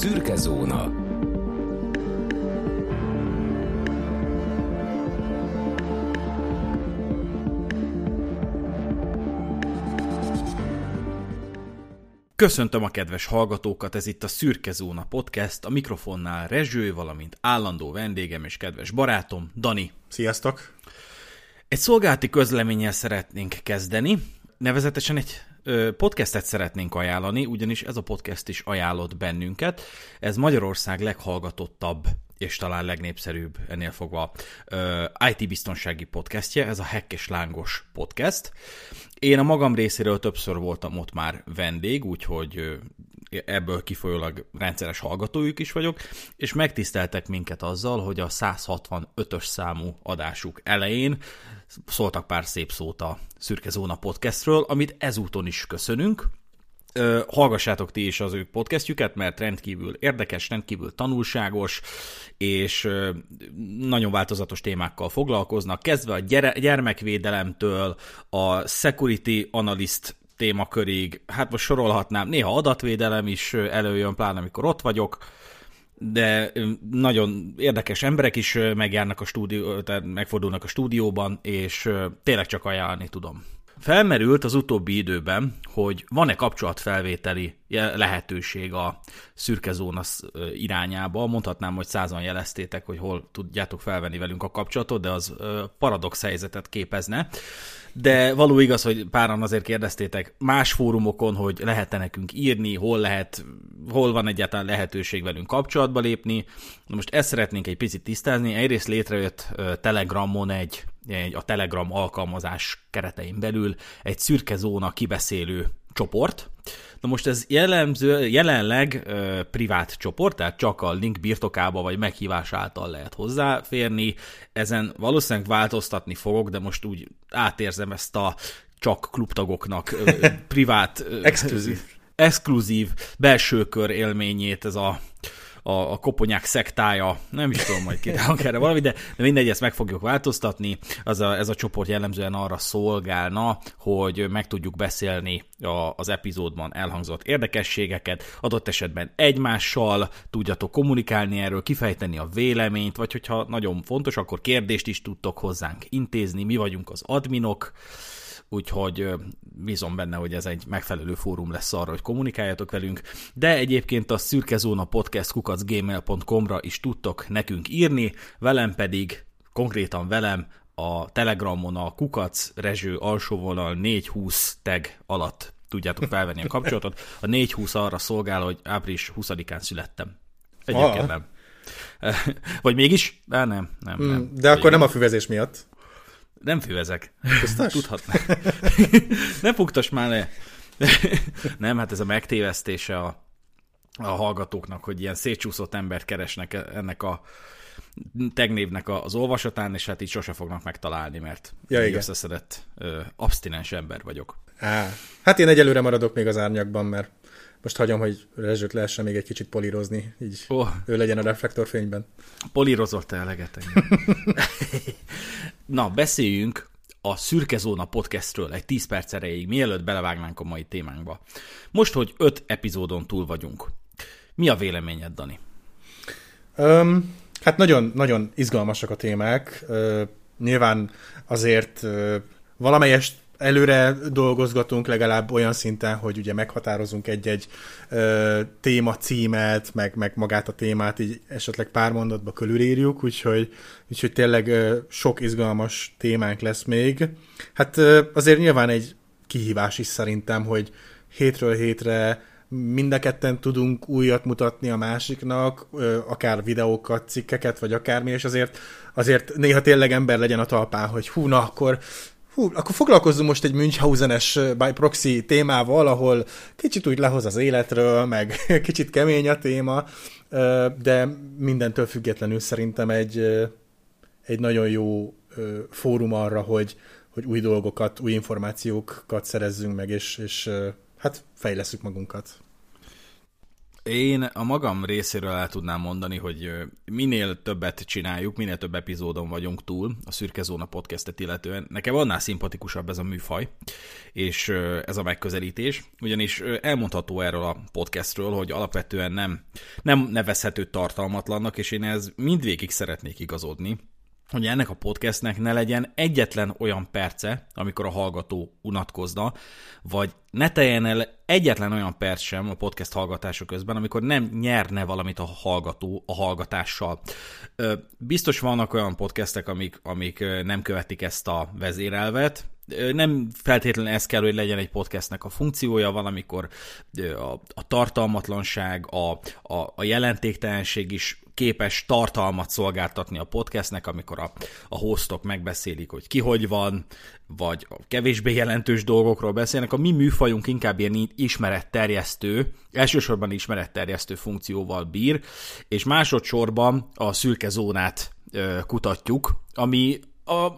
Szürke zóna. Köszöntöm a kedves hallgatókat, ez itt a Szürke Zóna Podcast, a mikrofonnál Rezső, valamint állandó vendégem és kedves barátom, Dani. Sziasztok! Egy szolgálati közleménnyel szeretnénk kezdeni, nevezetesen egy podcastet szeretnénk ajánlani, ugyanis ez a podcast is ajánlott bennünket. Ez Magyarország leghallgatottabb és talán legnépszerűbb ennél fogva IT-biztonsági podcastje, ez a Hack és Lángos podcast. Én a magam részéről többször voltam ott már vendég, úgyhogy ebből kifolyólag rendszeres hallgatójuk is vagyok, és megtiszteltek minket azzal, hogy a 165-ös számú adásuk elején szóltak pár szép szót a Szürke Zóna podcastről, amit ezúton is köszönünk. Ö, hallgassátok ti is az ő podcastjüket, mert rendkívül érdekes, rendkívül tanulságos, és nagyon változatos témákkal foglalkoznak, kezdve a gyere, gyermekvédelemtől a security analyst témakörig, hát most sorolhatnám, néha adatvédelem is előjön, pláne amikor ott vagyok, de nagyon érdekes emberek is megjárnak a stúdió, tehát megfordulnak a stúdióban, és tényleg csak ajánlani tudom. Felmerült az utóbbi időben, hogy van-e kapcsolatfelvételi lehetőség a szürke zóna irányába. Mondhatnám, hogy százan jeleztétek, hogy hol tudjátok felvenni velünk a kapcsolatot, de az paradox helyzetet képezne. De való igaz, hogy páran azért kérdeztétek más fórumokon, hogy lehet-e nekünk írni, hol lehet, hol van egyáltalán lehetőség velünk kapcsolatba lépni. Na most ezt szeretnénk egy picit tisztázni. Egyrészt létrejött Telegramon egy egy, a Telegram alkalmazás keretein belül egy szürke zóna kibeszélő csoport. Na most ez jellemző, jelenleg ö, privát csoport, tehát csak a link birtokába vagy meghívás által lehet hozzáférni. Ezen valószínűleg változtatni fogok, de most úgy átérzem ezt a csak klubtagoknak ö, privát... Exkluzív. Exkluzív belső kör élményét ez a a, a koponyák szektája, nem is tudom, majd kitalálunk erre valami, de, de mindegy, ezt meg fogjuk változtatni. Az a, ez a csoport jellemzően arra szolgálna, hogy meg tudjuk beszélni a, az epizódban elhangzott érdekességeket, adott esetben egymással tudjatok kommunikálni erről, kifejteni a véleményt, vagy hogyha nagyon fontos, akkor kérdést is tudtok hozzánk intézni, mi vagyunk az adminok, úgyhogy bízom benne, hogy ez egy megfelelő fórum lesz arra, hogy kommunikáljatok velünk, de egyébként a szürkezóna podcast kukacgmail.com-ra is tudtok nekünk írni, velem pedig, konkrétan velem, a Telegramon a kukac rezső alsóvonal 420 tag alatt tudjátok felvenni a kapcsolatot. A 420 arra szolgál, hogy április 20-án születtem. Egyébként ah. nem. Vagy mégis? De nem, nem, nem. Hmm, de akkor nem a füvezés miatt. Nem füvezek. Tudhatná. nem fogtas már le. nem, hát ez a megtévesztése a, a hallgatóknak, hogy ilyen szétcsúszott embert keresnek ennek a tegnévnek az olvasatán, és hát így sose fognak megtalálni, mert ja, igen. összeszedett ö, abstinens ember vagyok. Á, hát én egyelőre maradok még az árnyakban, mert most hagyom, hogy Rezsőt lehessen még egy kicsit polírozni, így oh. ő legyen a reflektorfényben. Polírozott eleget Na, beszéljünk a Szürke Zóna podcastről egy 10 perc erejéig, mielőtt belevágnánk a mai témánkba. Most, hogy 5 epizódon túl vagyunk. Mi a véleményed, Dani? Um, hát nagyon, nagyon izgalmasak a témák. Uh, nyilván azért uh, valamelyest előre dolgozgatunk legalább olyan szinten, hogy ugye meghatározunk egy-egy ö, téma címet, meg, meg magát a témát így esetleg pár mondatba körülírjuk, úgyhogy, úgyhogy tényleg ö, sok izgalmas témánk lesz még. Hát ö, azért nyilván egy kihívás is szerintem, hogy hétről hétre mind a ketten tudunk újat mutatni a másiknak, akár videókat, cikkeket, vagy akármi, és azért, azért néha tényleg ember legyen a talpán, hogy hú, na akkor Hú, akkor foglalkozzunk most egy Münchhausenes by proxy témával, ahol kicsit úgy lehoz az életről, meg kicsit kemény a téma, de mindentől függetlenül szerintem egy, egy nagyon jó fórum arra, hogy, hogy új dolgokat, új információkat szerezzünk meg, és, és hát fejleszünk magunkat. Én a magam részéről el tudnám mondani, hogy minél többet csináljuk, minél több epizódon vagyunk túl a Szürke Zóna podcastet illetően. Nekem annál szimpatikusabb ez a műfaj, és ez a megközelítés, ugyanis elmondható erről a podcastről, hogy alapvetően nem, nem nevezhető tartalmatlannak, és én ez mindvégig szeretnék igazodni hogy ennek a podcastnek ne legyen egyetlen olyan perce, amikor a hallgató unatkozna, vagy ne teljen el egyetlen olyan perc sem a podcast hallgatása közben, amikor nem nyerne valamit a hallgató a hallgatással. Biztos vannak olyan podcastek, amik, amik nem követik ezt a vezérelvet, nem feltétlenül ez kell, hogy legyen egy podcastnek a funkciója, valamikor a, a tartalmatlanság, a, a, a jelentéktelenség is képes tartalmat szolgáltatni a podcastnek, amikor a, a hostok megbeszélik, hogy ki hogy van, vagy a kevésbé jelentős dolgokról beszélnek. A mi műfajunk inkább ilyen ismeretterjesztő, elsősorban ismeretterjesztő funkcióval bír, és másodszorban a szürke zónát kutatjuk, ami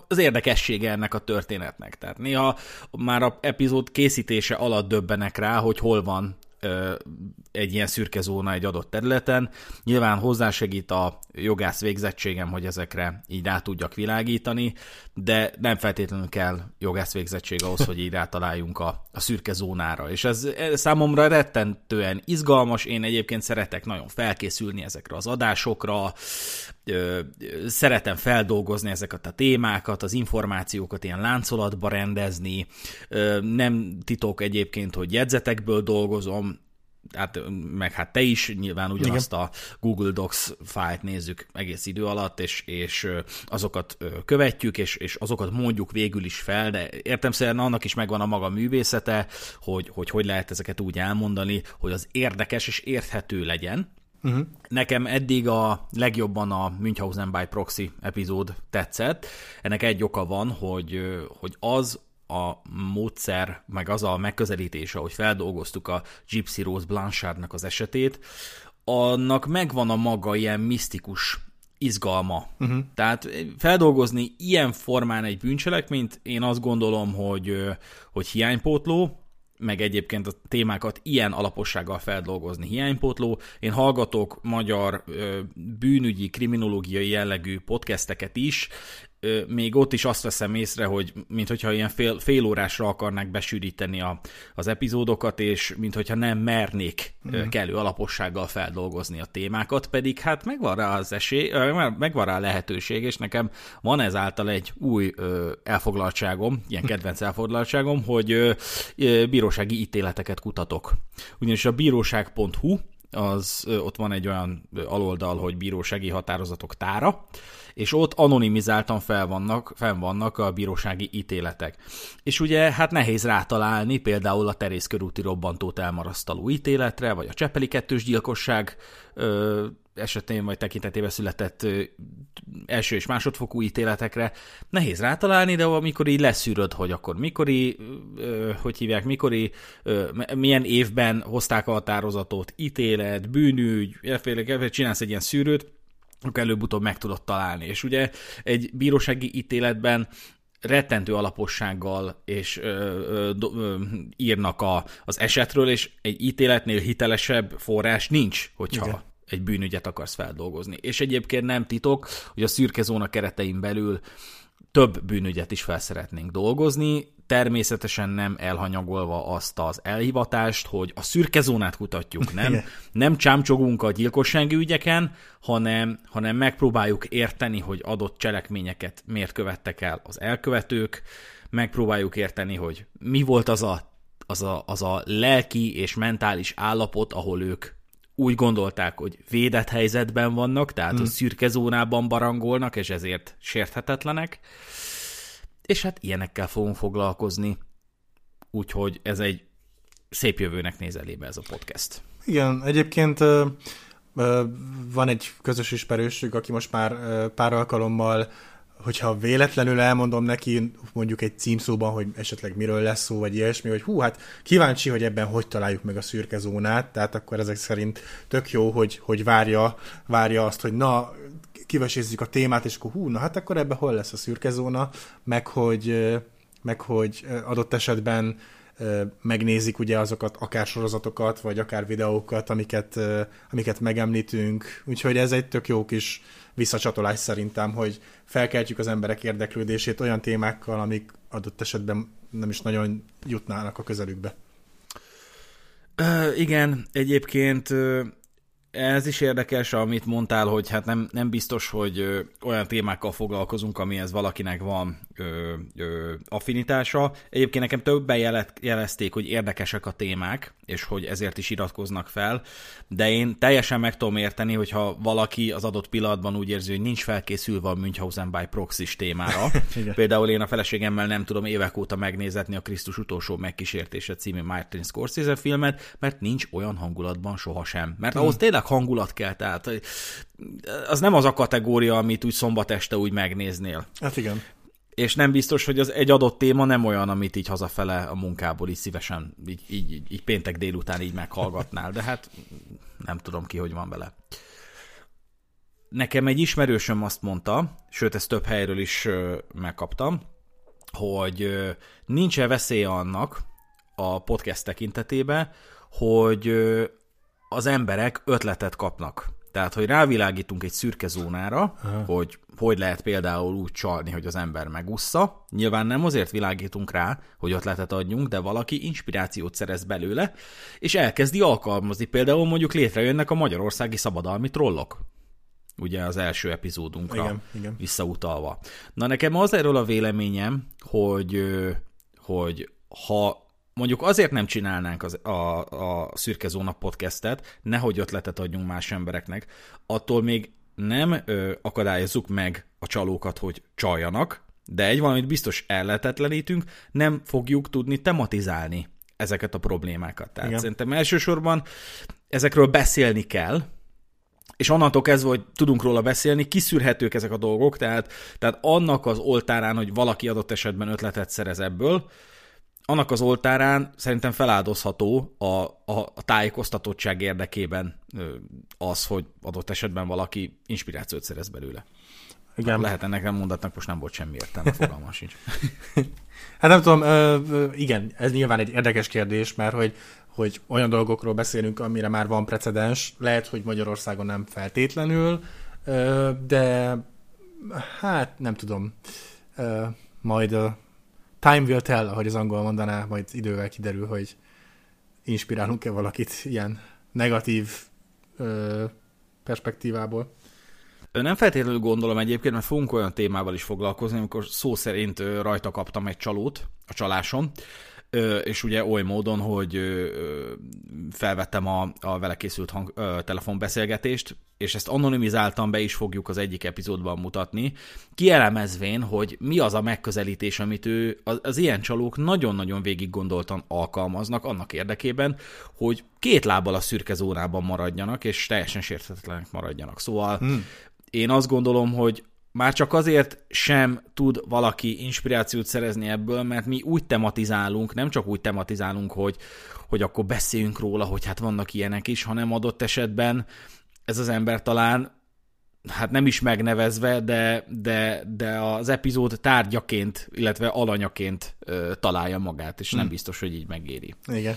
az érdekessége ennek a történetnek. Tehát néha már a epizód készítése alatt döbbenek rá, hogy hol van egy ilyen szürke zóna egy adott területen. Nyilván hozzásegít a jogász végzettségem, hogy ezekre így rá tudjak világítani, de nem feltétlenül kell jogász végzettség ahhoz, hogy így rátaláljunk a, a szürke zónára. És ez, számomra rettentően izgalmas, én egyébként szeretek nagyon felkészülni ezekre az adásokra, szeretem feldolgozni ezeket a témákat, az információkat ilyen láncolatba rendezni, nem titok egyébként, hogy jegyzetekből dolgozom, hát, meg hát te is nyilván ugyanazt Igen. a Google Docs fájlt nézzük egész idő alatt, és, és azokat követjük, és, és azokat mondjuk végül is fel, de értem szerint annak is megvan a maga művészete, hogy, hogy hogy lehet ezeket úgy elmondani, hogy az érdekes és érthető legyen, Uh-huh. Nekem eddig a legjobban a Münchhausen by Proxy epizód tetszett. Ennek egy oka van, hogy, hogy az a módszer, meg az a megközelítése, hogy feldolgoztuk a Gypsy Rose Blanchardnak az esetét, annak megvan a maga ilyen misztikus izgalma. Uh-huh. Tehát feldolgozni ilyen formán egy bűncselekményt, én azt gondolom, hogy, hogy hiánypótló, meg egyébként a témákat ilyen alapossággal feldolgozni hiánypótló. Én hallgatok magyar bűnügyi, kriminológiai jellegű podcasteket is, még ott is azt veszem észre, hogy mintha ilyen fél, fél órásra akarnák besűríteni a, az epizódokat, és mintha nem mernék mm. kellő alapossággal feldolgozni a témákat, pedig hát megvan rá az esély, megvan rá a lehetőség, és nekem van ezáltal egy új elfoglaltságom, ilyen kedvenc elfoglaltságom, hogy bírósági ítéleteket kutatok. Ugyanis a bíróság.hu az ott van egy olyan aloldal, hogy bírósági határozatok tára, és ott anonimizáltan fel vannak, fenn vannak a bírósági ítéletek. És ugye hát nehéz rátalálni például a Terész körúti robbantót elmarasztaló ítéletre, vagy a Csepeli kettős gyilkosság ö, esetén vagy tekintetében született első és másodfokú ítéletekre. Nehéz rátalálni, de amikor így leszűröd, hogy akkor mikori, hogy hívják, mikori, milyen évben hozták a határozatot, ítélet, bűnügy, csinálsz egy ilyen szűrőt, akkor előbb-utóbb meg tudod találni. És ugye egy bírósági ítéletben rettentő alapossággal és ö, ö, ö, írnak a, az esetről, és egy ítéletnél hitelesebb forrás nincs, hogyha Igen. egy bűnügyet akarsz feldolgozni. És egyébként nem titok, hogy a szürke zóna keretein belül több bűnügyet is fel szeretnénk dolgozni, természetesen nem elhanyagolva azt az elhivatást, hogy a szürke zónát kutatjuk, nem, nem csámcsogunk a gyilkossági ügyeken, hanem, hanem megpróbáljuk érteni, hogy adott cselekményeket miért követtek el az elkövetők, megpróbáljuk érteni, hogy mi volt az a, az a, az a lelki és mentális állapot, ahol ők úgy gondolták, hogy védett helyzetben vannak, tehát hmm. a szürke zónában barangolnak, és ezért sérthetetlenek és hát ilyenekkel fogunk foglalkozni, úgyhogy ez egy szép jövőnek néz elébe ez a podcast. Igen, egyébként van egy közös ismerősük, aki most már pár alkalommal, hogyha véletlenül elmondom neki mondjuk egy címszóban, hogy esetleg miről lesz szó, vagy ilyesmi, hogy hú, hát kíváncsi, hogy ebben hogy találjuk meg a szürke zónát, tehát akkor ezek szerint tök jó, hogy, hogy várja, várja azt, hogy na, kivesézzük a témát, és akkor hú, na hát akkor ebben hol lesz a szürke zóna, meg hogy meg hogy adott esetben megnézik ugye azokat akár sorozatokat, vagy akár videókat, amiket, amiket megemlítünk. Úgyhogy ez egy tök jó kis visszacsatolás szerintem, hogy felkeltjük az emberek érdeklődését olyan témákkal, amik adott esetben nem is nagyon jutnának a közelükbe. Uh, igen, egyébként ez is érdekes, amit mondtál, hogy hát nem, nem biztos, hogy olyan témákkal foglalkozunk, amihez valakinek van ö, ö, affinitása. Egyébként nekem többen jelet, jelezték, hogy érdekesek a témák, és hogy ezért is iratkoznak fel, de én teljesen meg tudom érteni, hogyha valaki az adott pillanatban úgy érzi, hogy nincs felkészülve a Münchhausen by proxy témára. Például én a feleségemmel nem tudom évek óta megnézetni a Krisztus utolsó megkísértése című Martin Scorsese filmet, mert nincs olyan hangulatban sohasem. Mert ahhoz tényleg tényleg hangulat kell, tehát az nem az a kategória, amit úgy szombat este úgy megnéznél. Hát igen. És nem biztos, hogy az egy adott téma nem olyan, amit így hazafele a munkából így szívesen, így, így, így, péntek délután így meghallgatnál, de hát nem tudom ki, hogy van vele. Nekem egy ismerősöm azt mondta, sőt ezt több helyről is megkaptam, hogy nincs-e veszélye annak a podcast tekintetében, hogy az emberek ötletet kapnak. Tehát, hogy rávilágítunk egy szürke zónára, Aha. hogy hogy lehet például úgy csalni, hogy az ember megussza. Nyilván nem azért világítunk rá, hogy ötletet adjunk, de valaki inspirációt szerez belőle, és elkezdi alkalmazni. Például mondjuk létrejönnek a magyarországi szabadalmi trollok. Ugye az első epizódunkra igen, igen. visszautalva. Na nekem az erről a véleményem, hogy, hogy ha mondjuk azért nem csinálnánk az, a, a Szürke Zóna podcastet, nehogy ötletet adjunk más embereknek, attól még nem ö, akadályozzuk meg a csalókat, hogy csaljanak, de egy valamit biztos ellehetetlenítünk, nem fogjuk tudni tematizálni ezeket a problémákat. Tehát Igen. szerintem elsősorban ezekről beszélni kell, és onnantól kezdve, hogy tudunk róla beszélni, kiszűrhetők ezek a dolgok, tehát, tehát annak az oltárán, hogy valaki adott esetben ötletet szerez ebből, annak az oltárán szerintem feláldozható a, a, a tájékoztatottság érdekében az, hogy adott esetben valaki inspirációt szerez belőle. Igen. Lehet ennek nem mondatnak, most nem volt semmi értelme, fogalma sincs. hát nem tudom, ö, ö, igen, ez nyilván egy érdekes kérdés, mert hogy, hogy olyan dolgokról beszélünk, amire már van precedens, lehet, hogy Magyarországon nem feltétlenül, ö, de hát nem tudom, ö, majd time will tell, ahogy az angol mondaná, majd idővel kiderül, hogy inspirálunk-e valakit ilyen negatív ö, perspektívából. Nem feltétlenül gondolom egyébként, mert fogunk olyan témával is foglalkozni, amikor szó szerint rajta kaptam egy csalót a csaláson, és ugye oly módon, hogy felvettem a, a vele készült hang, telefonbeszélgetést, és ezt anonimizáltan be is fogjuk az egyik epizódban mutatni, kielemezvén, hogy mi az a megközelítés, amit ő az, az ilyen csalók nagyon-nagyon végig gondoltan alkalmaznak annak érdekében, hogy két lábbal a szürke zónában maradjanak, és teljesen sérthetetlenek maradjanak. Szóval hmm. én azt gondolom, hogy már csak azért sem tud valaki inspirációt szerezni ebből, mert mi úgy tematizálunk, nem csak úgy tematizálunk, hogy, hogy akkor beszéljünk róla, hogy hát vannak ilyenek is, hanem adott esetben ez az ember talán hát nem is megnevezve, de, de, de az epizód tárgyaként, illetve alanyaként ö, találja magát, és hmm. nem biztos, hogy így megéri. Igen.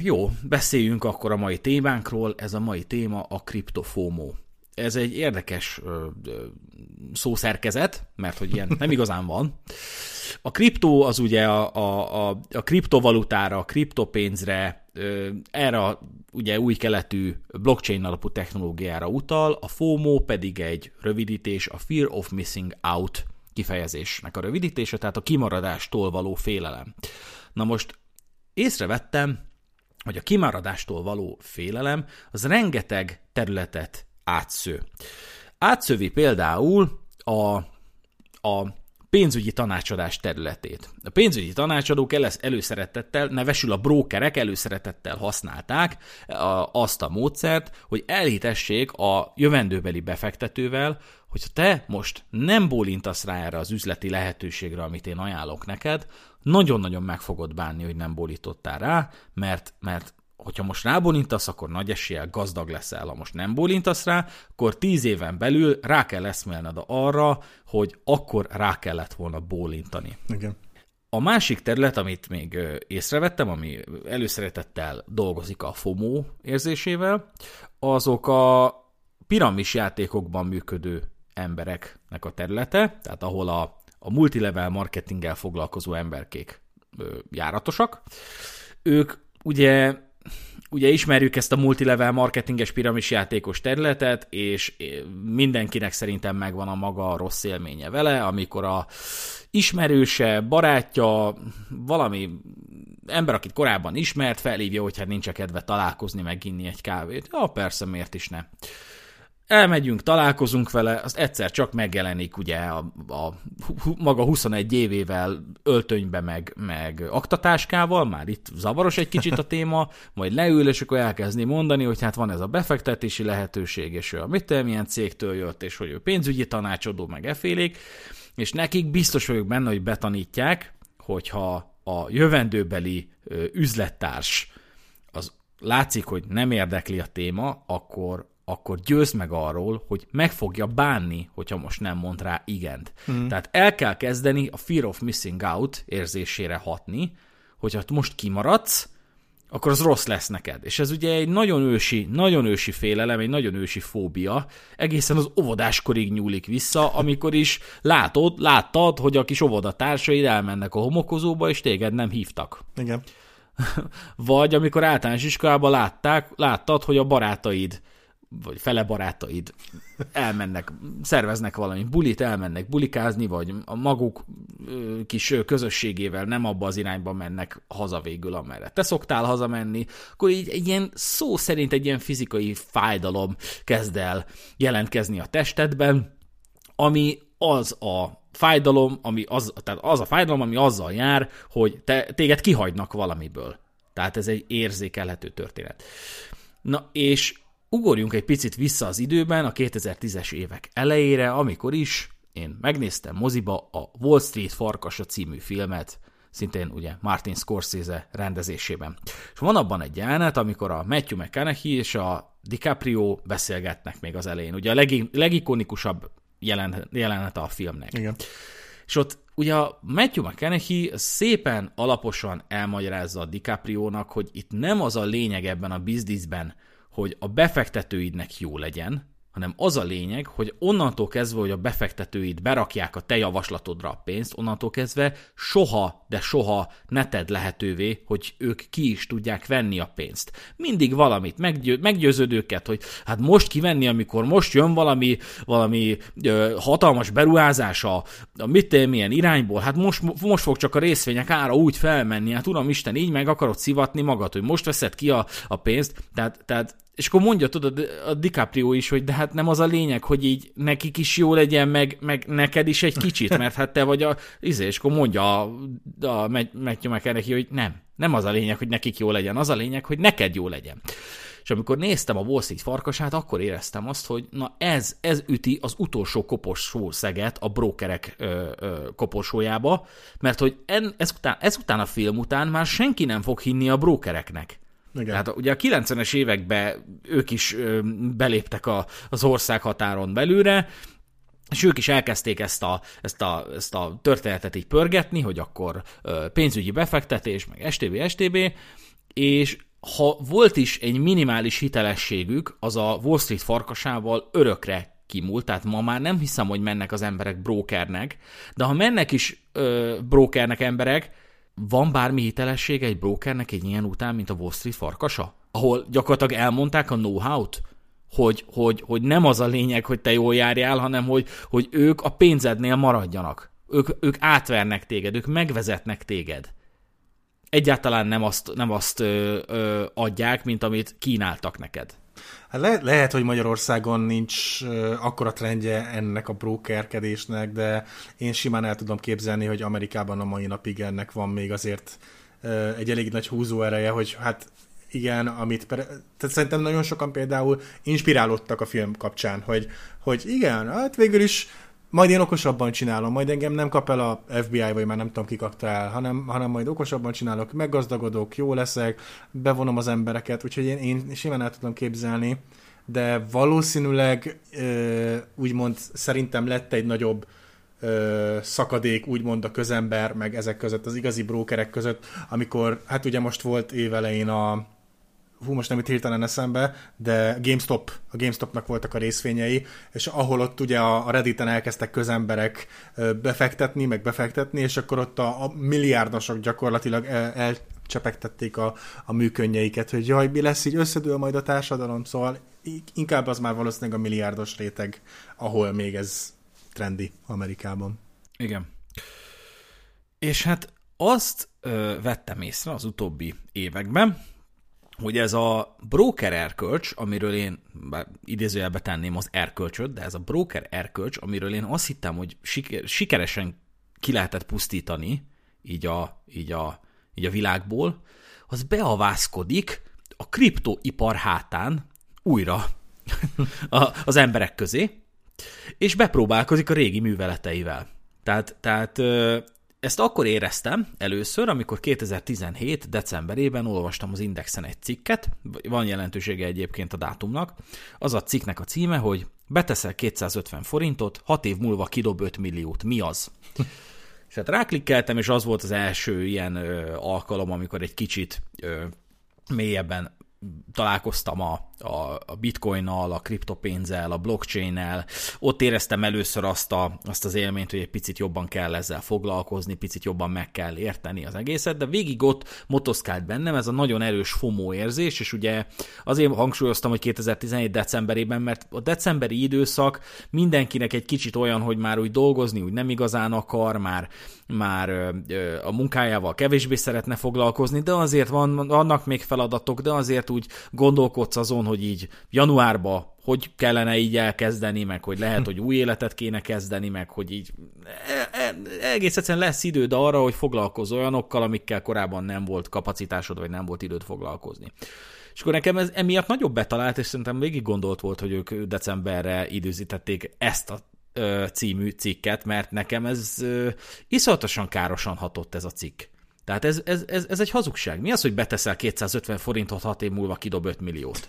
Jó, beszéljünk akkor a mai témánkról. Ez a mai téma a kriptofómó ez egy érdekes ö, ö, szószerkezet, mert hogy ilyen nem igazán van. A kriptó az ugye a, a, a, a kriptovalutára, a kriptopénzre, ö, erre a ugye új keletű blockchain alapú technológiára utal, a FOMO pedig egy rövidítés, a Fear of Missing Out kifejezésnek a rövidítése, tehát a kimaradástól való félelem. Na most észrevettem, hogy a kimaradástól való félelem az rengeteg területet átsző. Átszövi például a, a pénzügyi tanácsadás területét. A pénzügyi tanácsadók előszeretettel, nevesül a brókerek előszeretettel használták azt a módszert, hogy elhitessék a jövendőbeli befektetővel, hogy te most nem bólintasz rá erre az üzleti lehetőségre, amit én ajánlok neked, nagyon-nagyon meg fogod bánni, hogy nem bólítottál rá, mert, mert hogyha most rábólintasz, akkor nagy eséllyel gazdag leszel. Ha most nem bólintasz rá, akkor tíz éven belül rá kell eszmélned arra, hogy akkor rá kellett volna bólintani. Igen. A másik terület, amit még észrevettem, ami előszeretettel dolgozik a FOMO érzésével, azok a piramis játékokban működő embereknek a területe, tehát ahol a, a multilevel marketinggel foglalkozó emberkék ö, járatosak. Ők ugye ugye ismerjük ezt a multilevel marketinges piramis játékos területet, és mindenkinek szerintem megvan a maga rossz élménye vele, amikor a ismerőse, barátja, valami ember, akit korábban ismert, felhívja, hogy hát nincs a kedve találkozni, meginni egy kávét. Ja, persze, miért is ne. Elmegyünk, találkozunk vele, azt egyszer csak megjelenik ugye a, a maga 21 évével öltönybe meg, meg aktatáskával, már itt zavaros egy kicsit a téma, majd leül, és akkor elkezdi mondani, hogy hát van ez a befektetési lehetőség, és ő a mit milyen cégtől jött, és hogy ő pénzügyi tanácsadó, meg efélék, és nekik biztos vagyok benne, hogy betanítják, hogyha a jövendőbeli üzlettárs az látszik, hogy nem érdekli a téma, akkor akkor győzd meg arról, hogy meg fogja bánni, hogyha most nem mond rá igent. Mm. Tehát el kell kezdeni a fear of missing out érzésére hatni, hogyha most kimaradsz, akkor az rossz lesz neked. És ez ugye egy nagyon ősi, nagyon ősi félelem, egy nagyon ősi fóbia, egészen az óvodáskorig nyúlik vissza, amikor is látod, láttad, hogy a kis óvodatársaid elmennek a homokozóba, és téged nem hívtak. Igen. Vagy amikor általános iskolában látták, láttad, hogy a barátaid vagy fele barátaid elmennek, szerveznek valami bulit, elmennek bulikázni, vagy a maguk kis közösségével nem abba az irányba mennek haza végül, amerre te szoktál hazamenni, akkor így egy ilyen szó szerint egy ilyen fizikai fájdalom kezd el jelentkezni a testedben, ami az a fájdalom, ami az, tehát az a fájdalom, ami azzal jár, hogy te, téged kihagynak valamiből. Tehát ez egy érzékelhető történet. Na, és ugorjunk egy picit vissza az időben, a 2010-es évek elejére, amikor is én megnéztem moziba a Wall Street Farkasa című filmet, szintén ugye Martin Scorsese rendezésében. És van abban egy jelenet, amikor a Matthew McConaughey és a DiCaprio beszélgetnek még az elején. Ugye a leg, legikonikusabb jelen, jelenete a filmnek. Igen. És ott ugye a Matthew McConaughey szépen alaposan elmagyarázza a DiCaprio-nak, hogy itt nem az a lényeg ebben a bizniszben, hogy a befektetőidnek jó legyen, hanem az a lényeg, hogy onnantól kezdve, hogy a befektetőid berakják a te javaslatodra a pénzt, onnantól kezdve soha, de soha ne tedd lehetővé, hogy ők ki is tudják venni a pénzt. Mindig valamit, meggyő, meggyőződ őket, hogy hát most kivenni, amikor most jön valami, valami ö, hatalmas beruházás a, mit milyen irányból, hát most, most fog csak a részvények ára úgy felmenni, hát uram Isten, így meg akarod szivatni magad, hogy most veszed ki a, a pénzt, tehát, tehát és akkor mondja, tudod, a DiCaprio is, hogy de hát nem az a lényeg, hogy így nekik is jó legyen, meg, meg neked is egy kicsit, mert hát te vagy a, izé, és akkor mondja a, a Matthew neki, hogy nem, nem az a lényeg, hogy nekik jó legyen, az a lényeg, hogy neked jó legyen. És amikor néztem a Wall Street farkasát, akkor éreztem azt, hogy na ez, ez üti az utolsó koporsó szeget a brokerek ö, ö, koporsójába, mert hogy en, ezután, ezután a film után már senki nem fog hinni a brokereknek. Igen. Tehát ugye a 90-es években ők is beléptek a, az ország határon belőle, és ők is elkezdték ezt a, ezt, a, ezt a történetet így pörgetni, hogy akkor pénzügyi befektetés, meg STB, STB, és ha volt is egy minimális hitelességük, az a Wall Street farkasával örökre kimúlt, tehát ma már nem hiszem, hogy mennek az emberek brokernek, de ha mennek is ö, brokernek emberek, van bármi hitelessége egy brokernek egy ilyen után, mint a Wall Street farkasa? Ahol gyakorlatilag elmondták a know-how-t? Hogy, hogy, hogy nem az a lényeg, hogy te jól járjál, hanem hogy, hogy ők a pénzednél maradjanak. Ők, ők átvernek téged, ők megvezetnek téged. Egyáltalán nem azt, nem azt ö, ö, adják, mint amit kínáltak neked. Hát le, lehet, hogy Magyarországon nincs akkora trendje ennek a brokerkedésnek, de én simán el tudom képzelni, hogy Amerikában a mai napig ennek van még azért egy elég nagy húzó ereje, hogy hát igen, amit per... tehát szerintem nagyon sokan például inspirálódtak a film kapcsán, hogy, hogy igen, hát végül is majd én okosabban csinálom, majd engem nem kap el a FBI, vagy már nem tudom ki kapta el, hanem, hanem majd okosabban csinálok, meggazdagodok, jó leszek, bevonom az embereket, úgyhogy én, én simán el tudom képzelni, de valószínűleg úgymond szerintem lett egy nagyobb szakadék, úgymond a közember, meg ezek között, az igazi brókerek között, amikor, hát ugye most volt évelején a hú, most nem itt hirtelen eszembe, de GameStop, a GameStopnak voltak a részvényei, és ahol ott ugye a Redditen elkezdtek közemberek befektetni, meg befektetni, és akkor ott a, a milliárdosok gyakorlatilag el, elcsepegtették a, a műkönnyeiket, hogy jaj, mi lesz, így összedől majd a társadalom, szóval inkább az már valószínűleg a milliárdos réteg, ahol még ez trendi Amerikában. Igen. És hát azt ö, vettem észre az utóbbi években, hogy ez a broker erkölcs, amiről én bár idézőjelbe tenném az erkölcsöt, de ez a broker erkölcs, amiről én azt hittem, hogy siker, sikeresen ki lehetett pusztítani így a, így a, így a világból, az beavászkodik a kriptoipar hátán újra az emberek közé, és bepróbálkozik a régi műveleteivel. Tehát, tehát ezt akkor éreztem először, amikor 2017. decemberében olvastam az Indexen egy cikket, van jelentősége egyébként a dátumnak, az a cikknek a címe, hogy beteszel 250 forintot, 6 év múlva kidob 5 milliót. Mi az? és hát ráklikkeltem, és az volt az első ilyen ö, alkalom, amikor egy kicsit ö, mélyebben találkoztam a, a, a bitcoinnal, a kriptopénzzel, a blockchain-nel. Ott éreztem először azt, a, azt az élményt, hogy egy picit jobban kell ezzel foglalkozni, picit jobban meg kell érteni az egészet, de végig ott motoszkált bennem ez a nagyon erős FOMO érzés, és ugye azért hangsúlyoztam, hogy 2017 decemberében, mert a decemberi időszak mindenkinek egy kicsit olyan, hogy már úgy dolgozni úgy nem igazán akar, már, már a munkájával kevésbé szeretne foglalkozni, de azért van, vannak még feladatok, de azért úgy gondolkodsz azon, hogy így januárba hogy kellene így elkezdeni, meg hogy lehet, hogy új életet kéne kezdeni, meg hogy így e, e, egész egyszerűen lesz időd arra, hogy foglalkozz olyanokkal, amikkel korábban nem volt kapacitásod, vagy nem volt időd foglalkozni. És akkor nekem ez emiatt nagyobb betalált, és szerintem végig gondolt volt, hogy ők decemberre időzítették ezt a ö, című cikket, mert nekem ez ö, iszonyatosan károsan hatott ez a cikk. Tehát ez, ez, ez, ez egy hazugság. Mi az, hogy beteszel 250 forintot, hat év múlva kidob 5 milliót?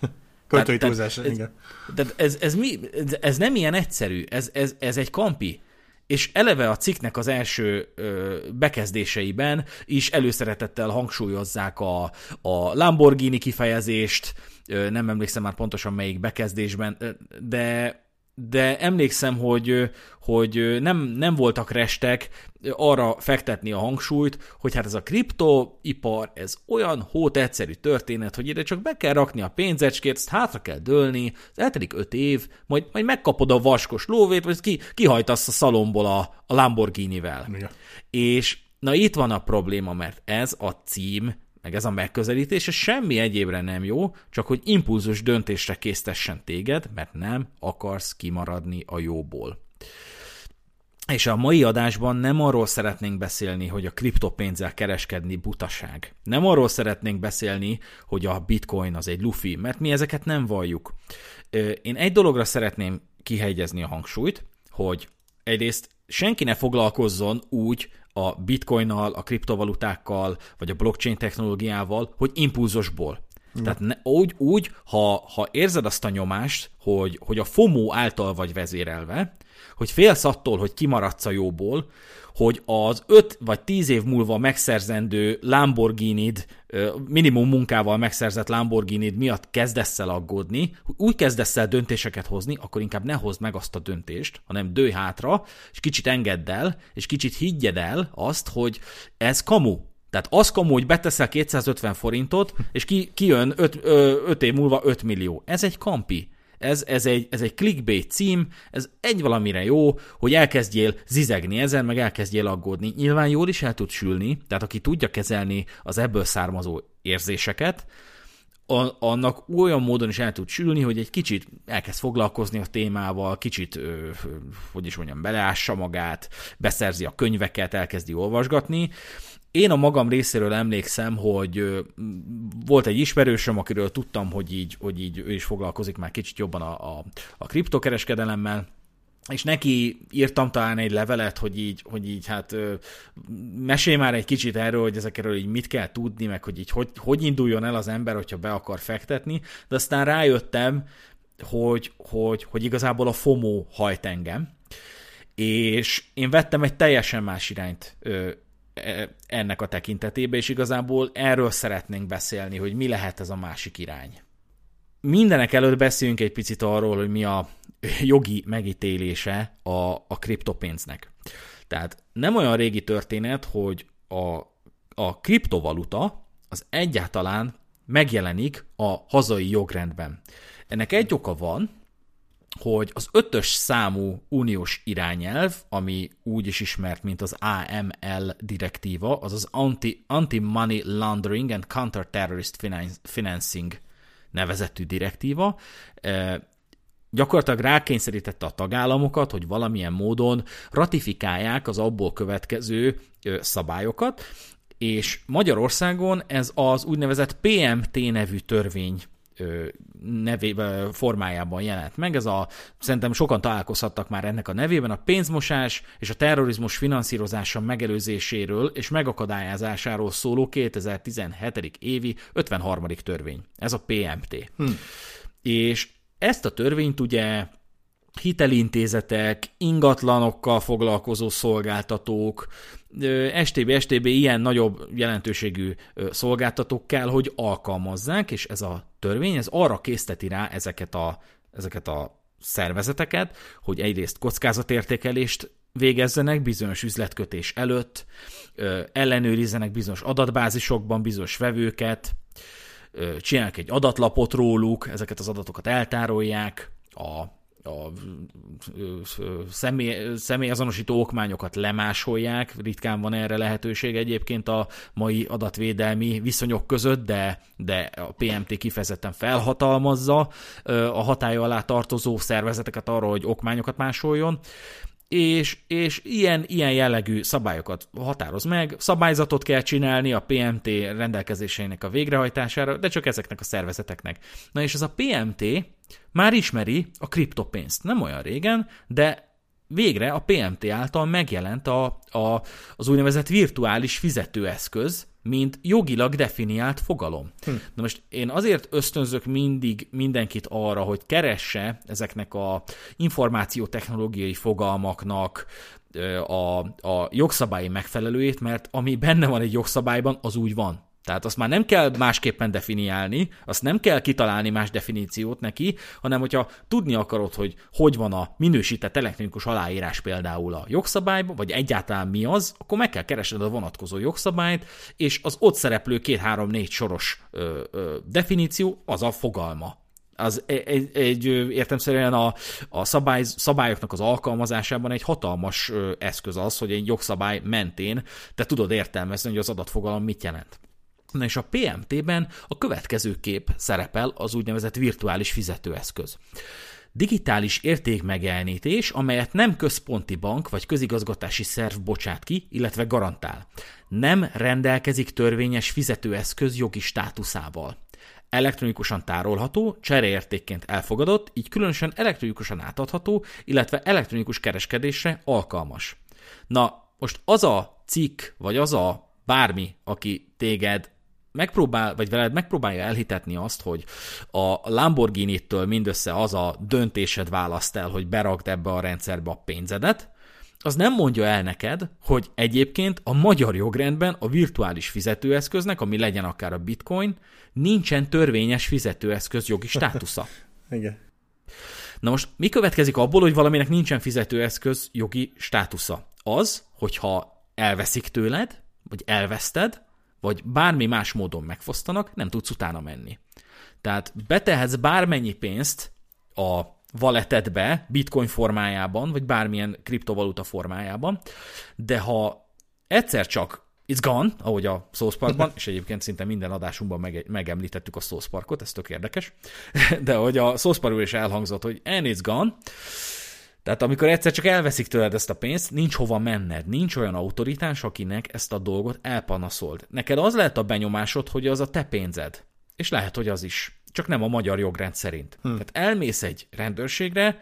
Költői túlzás, igen. De ez, ez, mi, ez nem ilyen egyszerű, ez, ez, ez egy kampi. És eleve a cikknek az első ö, bekezdéseiben is előszeretettel hangsúlyozzák a, a Lamborghini kifejezést, ö, nem emlékszem már pontosan melyik bekezdésben, de de emlékszem, hogy, hogy nem, nem voltak restek arra fektetni a hangsúlyt, hogy hát ez a kriptoipar, ez olyan hót egyszerű történet, hogy ide csak be kell rakni a pénzecskét, ezt hátra kell dőlni, eltelik öt év, majd, majd megkapod a vaskos lóvét, vagy ki, kihajtasz a szalomból a, a Lamborghini-vel. Igen. És na itt van a probléma, mert ez a cím meg ez a megközelítés, és semmi egyébre nem jó, csak hogy impulzus döntésre késztessen téged, mert nem akarsz kimaradni a jóból. És a mai adásban nem arról szeretnénk beszélni, hogy a kriptopénzzel kereskedni butaság. Nem arról szeretnénk beszélni, hogy a bitcoin az egy lufi, mert mi ezeket nem valljuk. Én egy dologra szeretném kihegyezni a hangsúlyt, hogy egyrészt senki ne foglalkozzon úgy a bitcoinnal, a kriptovalutákkal, vagy a blockchain technológiával, hogy impulzusból. Mm. Tehát ne, úgy, úgy ha, ha érzed azt a nyomást, hogy, hogy a FOMO által vagy vezérelve, hogy félsz attól, hogy kimaradsz a jóból, hogy az 5 vagy 10 év múlva megszerzendő Lamborghini-d, minimum munkával megszerzett lamborghini miatt kezdesz el aggódni, úgy kezdesz el döntéseket hozni, akkor inkább ne hozd meg azt a döntést, hanem dőj hátra, és kicsit engedd el, és kicsit higgyed el azt, hogy ez kamu, tehát az kamu, hogy beteszel 250 forintot, és ki, kijön 5 év múlva 5 millió. Ez egy kampi. Ez, ez, egy, ez egy clickbait cím, ez egy valamire jó, hogy elkezdjél zizegni ezen, meg elkezdjél aggódni. Nyilván jól is el tud sülni, tehát aki tudja kezelni az ebből származó érzéseket, annak olyan módon is el tud sülni, hogy egy kicsit elkezd foglalkozni a témával, kicsit, hogy is mondjam, beleássa magát, beszerzi a könyveket, elkezdi olvasgatni, én a magam részéről emlékszem, hogy volt egy ismerősöm, akiről tudtam, hogy így, hogy így ő is foglalkozik már kicsit jobban a, a, a kriptokereskedelemmel, és neki írtam talán egy levelet, hogy így, hogy így hát mesélj már egy kicsit erről, hogy ezekről így mit kell tudni, meg hogy így hogy, hogy induljon el az ember, hogyha be akar fektetni, de aztán rájöttem, hogy, hogy, hogy igazából a FOMO hajt engem, és én vettem egy teljesen más irányt ö, ennek a tekintetébe, és igazából erről szeretnénk beszélni, hogy mi lehet ez a másik irány. Mindenek előtt beszéljünk egy picit arról, hogy mi a jogi megítélése a, a kriptopénznek. Tehát nem olyan régi történet, hogy a, a kriptovaluta az egyáltalán megjelenik a hazai jogrendben. Ennek egy oka van, hogy az ötös számú uniós irányelv, ami úgy is ismert, mint az AML direktíva, az az Anti-Money Laundering and Counter-Terrorist Financing nevezetű direktíva, gyakorlatilag rákényszerítette a tagállamokat, hogy valamilyen módon ratifikálják az abból következő szabályokat, és Magyarországon ez az úgynevezett PMT nevű törvény nevébe, formájában jelent meg. Ez a, szerintem sokan találkozhattak már ennek a nevében, a pénzmosás és a terrorizmus finanszírozása megelőzéséről és megakadályozásáról szóló 2017. évi 53. törvény. Ez a PMT. Hm. És ezt a törvényt ugye hitelintézetek, ingatlanokkal foglalkozó szolgáltatók, STB, STB ilyen nagyobb jelentőségű szolgáltatók kell, hogy alkalmazzák, és ez a törvény, ez arra készteti rá ezeket a, ezeket a szervezeteket, hogy egyrészt kockázatértékelést végezzenek bizonyos üzletkötés előtt, ellenőrizzenek bizonyos adatbázisokban bizonyos vevőket, csinálnak egy adatlapot róluk, ezeket az adatokat eltárolják, a a személy, személyazonosító okmányokat lemásolják, ritkán van erre lehetőség egyébként a mai adatvédelmi viszonyok között, de, de a PMT kifejezetten felhatalmazza a hatája alá tartozó szervezeteket arra, hogy okmányokat másoljon és, és ilyen, ilyen jellegű szabályokat határoz meg, szabályzatot kell csinálni a PMT rendelkezéseinek a végrehajtására, de csak ezeknek a szervezeteknek. Na és ez a PMT már ismeri a kriptopénzt. Nem olyan régen, de végre a PMT által megjelent a, a, az úgynevezett virtuális fizetőeszköz, mint jogilag definiált fogalom. Hm. Na most én azért ösztönzök mindig mindenkit arra, hogy keresse ezeknek a információtechnológiai fogalmaknak a, a jogszabályi megfelelőjét, mert ami benne van egy jogszabályban, az úgy van. Tehát azt már nem kell másképpen definiálni, azt nem kell kitalálni más definíciót neki, hanem hogyha tudni akarod, hogy hogy van a minősített elektronikus aláírás például a jogszabályban, vagy egyáltalán mi az, akkor meg kell keresned a vonatkozó jogszabályt, és az ott szereplő két-három-négy soros ö, ö, definíció az a fogalma az egy, egy értemszerűen a, a szabály, szabályoknak az alkalmazásában egy hatalmas eszköz az, hogy egy jogszabály mentén te tudod értelmezni, hogy az adatfogalom mit jelent. Na és a PMT-ben a következő kép szerepel az úgynevezett virtuális fizetőeszköz. Digitális értékmegjelenítés, amelyet nem központi bank vagy közigazgatási szerv bocsát ki, illetve garantál. Nem rendelkezik törvényes fizetőeszköz jogi státuszával. Elektronikusan tárolható, csereértékként elfogadott, így különösen elektronikusan átadható, illetve elektronikus kereskedésre alkalmas. Na, most az a cikk, vagy az a bármi, aki téged megpróbál, vagy veled megpróbálja elhitetni azt, hogy a Lamborghini-től mindössze az a döntésed választ el, hogy berakd ebbe a rendszerbe a pénzedet, az nem mondja el neked, hogy egyébként a magyar jogrendben a virtuális fizetőeszköznek, ami legyen akár a bitcoin, nincsen törvényes fizetőeszköz jogi státusza. Igen. Na most mi következik abból, hogy valaminek nincsen fizetőeszköz jogi státusza? Az, hogyha elveszik tőled, vagy elveszted, vagy bármi más módon megfosztanak, nem tudsz utána menni. Tehát betehetsz bármennyi pénzt a valetedbe, bitcoin formájában, vagy bármilyen kriptovaluta formájában, de ha egyszer csak it's gone, ahogy a South Parkban, és egyébként szinte minden adásunkban meg, megemlítettük a South Parkot, ez tök érdekes, de hogy a South Parkból is elhangzott, hogy and it's gone, tehát amikor egyszer csak elveszik tőled ezt a pénzt, nincs hova menned, nincs olyan autoritás, akinek ezt a dolgot elpanaszold. Neked az lehet a benyomásod, hogy az a te pénzed. És lehet, hogy az is. Csak nem a magyar jogrend szerint. Hm. Tehát elmész egy rendőrségre,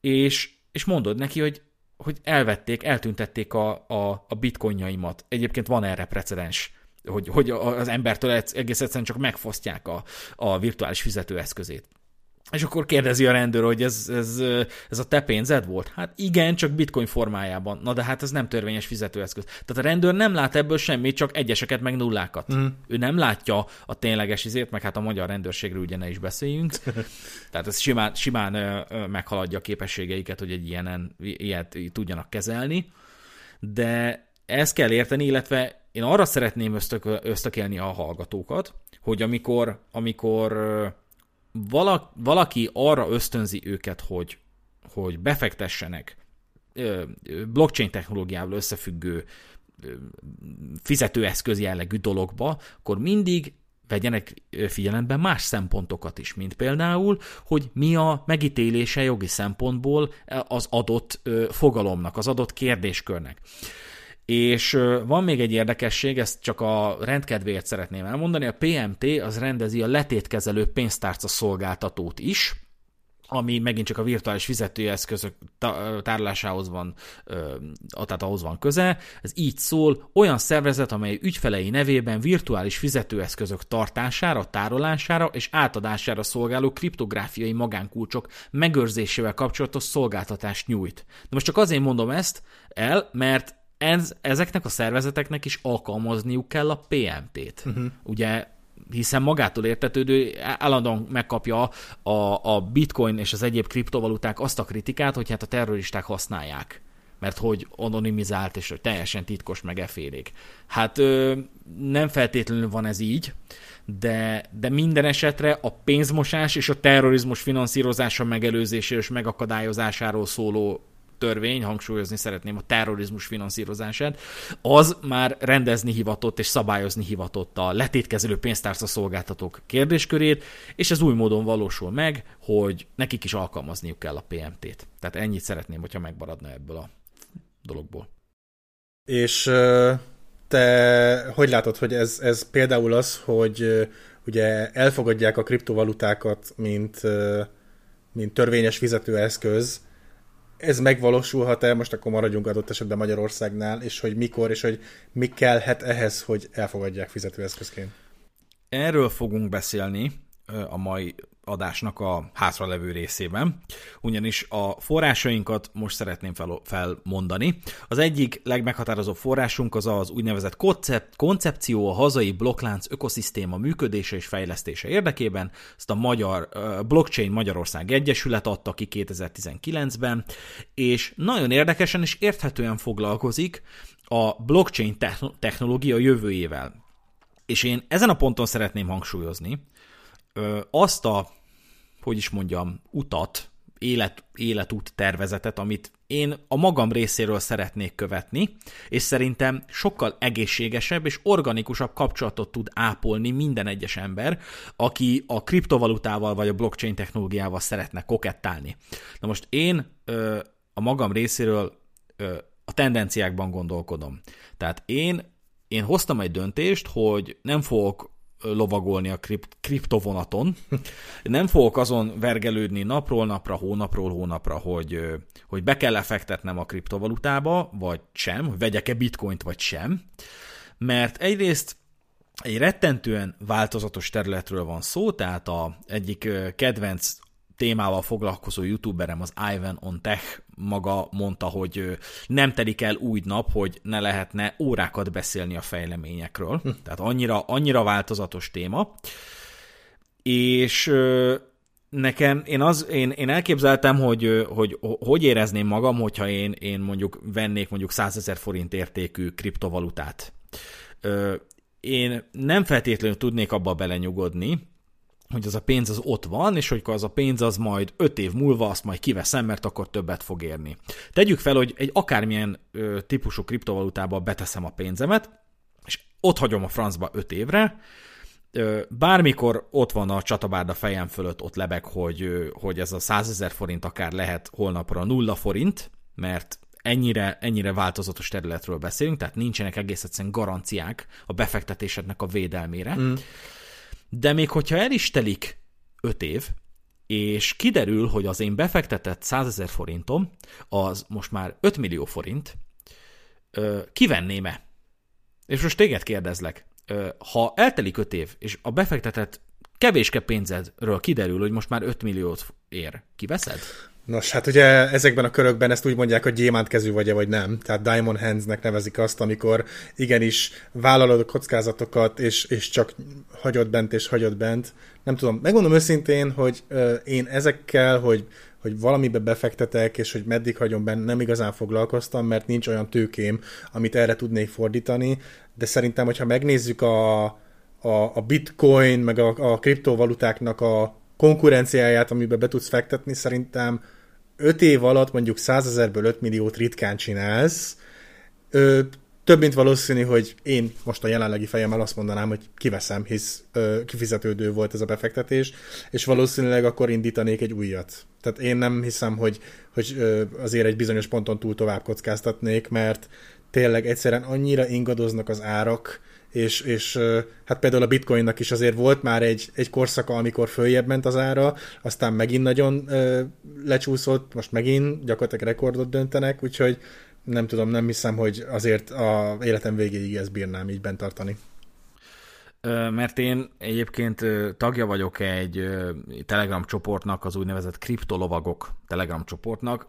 és és mondod neki, hogy, hogy elvették, eltüntették a, a, a bitcoinjaimat. Egyébként van erre precedens, hogy, hogy az embertől egész egyszerűen csak megfosztják a, a virtuális fizetőeszközét. És akkor kérdezi a rendőr, hogy ez, ez, ez a te pénzed volt? Hát igen, csak bitcoin formájában. Na de hát ez nem törvényes fizetőeszköz. Tehát a rendőr nem lát ebből semmit, csak egyeseket meg nullákat. Mm. Ő nem látja a tényleges izét, meg hát a magyar rendőrségről ugye ne is beszéljünk. Tehát ez simán, simán meghaladja a képességeiket, hogy egy ilyenen, ilyet tudjanak kezelni. De ezt kell érteni, illetve én arra szeretném ösztök, ösztökélni a hallgatókat, hogy amikor, amikor valaki arra ösztönzi őket, hogy, hogy befektessenek blockchain technológiával összefüggő fizetőeszköz jellegű dologba, akkor mindig vegyenek figyelembe más szempontokat is, mint például, hogy mi a megítélése jogi szempontból az adott fogalomnak, az adott kérdéskörnek. És van még egy érdekesség, ezt csak a rendkedvéért szeretném elmondani, a PMT az rendezi a letétkezelő pénztárca szolgáltatót is, ami megint csak a virtuális fizetőeszközök tárolásához van, tehát ahhoz van köze. Ez így szól, olyan szervezet, amely ügyfelei nevében virtuális fizetőeszközök tartására, tárolására és átadására szolgáló kriptográfiai magánkulcsok megőrzésével kapcsolatos szolgáltatást nyújt. De most csak azért mondom ezt el, mert ez, ezeknek a szervezeteknek is alkalmazniuk kell a PMT-t. Uh-huh. Mhm. Ugye hiszen magától értetődő állandóan megkapja a, a bitcoin és az egyéb kriptovaluták azt a kritikát, hogy hát a terroristák használják mert hogy anonimizált és hogy teljesen titkos meg efélék. Hát ö, nem feltétlenül van ez így, de, de minden esetre a pénzmosás és a terrorizmus finanszírozása megelőzéséről és megakadályozásáról szóló törvény, hangsúlyozni szeretném a terrorizmus finanszírozását, az már rendezni hivatott és szabályozni hivatott a letétkezelő pénztárca szolgáltatók kérdéskörét, és ez új módon valósul meg, hogy nekik is alkalmazniuk kell a PMT-t. Tehát ennyit szeretném, hogyha megmaradna ebből a dologból. És te hogy látod, hogy ez, ez például az, hogy ugye elfogadják a kriptovalutákat, mint, mint törvényes fizetőeszköz, ez megvalósulhat-e, most akkor maradjunk adott esetben Magyarországnál, és hogy mikor, és hogy mi kellhet ehhez, hogy elfogadják fizetőeszközként? Erről fogunk beszélni a mai adásnak a hátralevő részében, ugyanis a forrásainkat most szeretném fel, felmondani. Az egyik legmeghatározóbb forrásunk az az úgynevezett koncept, koncepció a hazai blokklánc ökoszisztéma működése és fejlesztése érdekében. Ezt a Magyar Blockchain Magyarország Egyesület adta ki 2019-ben, és nagyon érdekesen és érthetően foglalkozik a blockchain technológia jövőjével. És én ezen a ponton szeretném hangsúlyozni, azt a, hogy is mondjam, utat, élet, életút tervezetet, amit én a magam részéről szeretnék követni, és szerintem sokkal egészségesebb és organikusabb kapcsolatot tud ápolni minden egyes ember, aki a kriptovalutával vagy a blockchain technológiával szeretne kokettálni. Na most én ö, a magam részéről ö, a tendenciákban gondolkodom. Tehát én, én hoztam egy döntést, hogy nem fogok lovagolni a kript, kriptovonaton. Nem fogok azon vergelődni napról napra, hónapról hónapra, hogy, hogy be kell lefektetnem a kriptovalutába, vagy sem, vegyek-e bitcoint, vagy sem. Mert egyrészt egy rettentően változatos területről van szó, tehát a egyik kedvenc témával foglalkozó youtuberem, az Ivan on Tech maga mondta, hogy nem telik el új nap, hogy ne lehetne órákat beszélni a fejleményekről. Hm. Tehát annyira, annyira változatos téma. És nekem, én, az, én, én elképzeltem, hogy, hogy hogy érezném magam, hogyha én, én mondjuk vennék mondjuk 100 ezer forint értékű kriptovalutát. Én nem feltétlenül tudnék abba belenyugodni, hogy az a pénz az ott van, és hogy az a pénz az majd öt év múlva azt majd kiveszem, mert akkor többet fog érni. Tegyük fel, hogy egy akármilyen ö, típusú kriptovalutába beteszem a pénzemet, és ott hagyom a francba öt évre, ö, bármikor ott van a csatabárda fejem fölött, ott lebeg, hogy, ö, hogy ez a 100 ezer forint akár lehet holnapra nulla forint, mert ennyire, ennyire változatos területről beszélünk, tehát nincsenek egész egyszerűen garanciák a befektetésednek a védelmére. Mm de még hogyha el is telik öt év, és kiderül, hogy az én befektetett 100 ezer forintom, az most már 5 millió forint, kivenném-e? És most téged kérdezlek, ha eltelik 5 év, és a befektetett kevéske pénzedről kiderül, hogy most már 5 milliót ér, kiveszed? Nos, hát ugye ezekben a körökben ezt úgy mondják, hogy gyémántkezű vagy-e, vagy nem. Tehát Diamond Hands-nek nevezik azt, amikor igenis vállalod a kockázatokat, és, és csak hagyod bent, és hagyod bent. Nem tudom, megmondom őszintén, hogy ö, én ezekkel, hogy hogy valamibe befektetek, és hogy meddig hagyom benne, nem igazán foglalkoztam, mert nincs olyan tőkém, amit erre tudnék fordítani, de szerintem, hogyha megnézzük a, a, a bitcoin, meg a, a kriptovalutáknak a konkurenciáját, amiben be tudsz fektetni, szerintem 5 év alatt mondjuk 100 ezerből 5 milliót ritkán csinálsz. Ö, több mint valószínű, hogy én most a jelenlegi fejemmel azt mondanám, hogy kiveszem, hisz ö, kifizetődő volt ez a befektetés, és valószínűleg akkor indítanék egy újat. Tehát én nem hiszem, hogy, hogy ö, azért egy bizonyos ponton túl tovább kockáztatnék, mert tényleg egyszerűen annyira ingadoznak az árak, és, és hát például a bitcoinnak is azért volt már egy, egy korszaka, amikor följebb ment az ára, aztán megint nagyon ö, lecsúszott, most megint gyakorlatilag rekordot döntenek, úgyhogy nem tudom, nem hiszem, hogy azért a életem végéig ezt bírnám így bent tartani. Mert én egyébként tagja vagyok egy Telegram csoportnak, az úgynevezett kriptolovagok Telegram csoportnak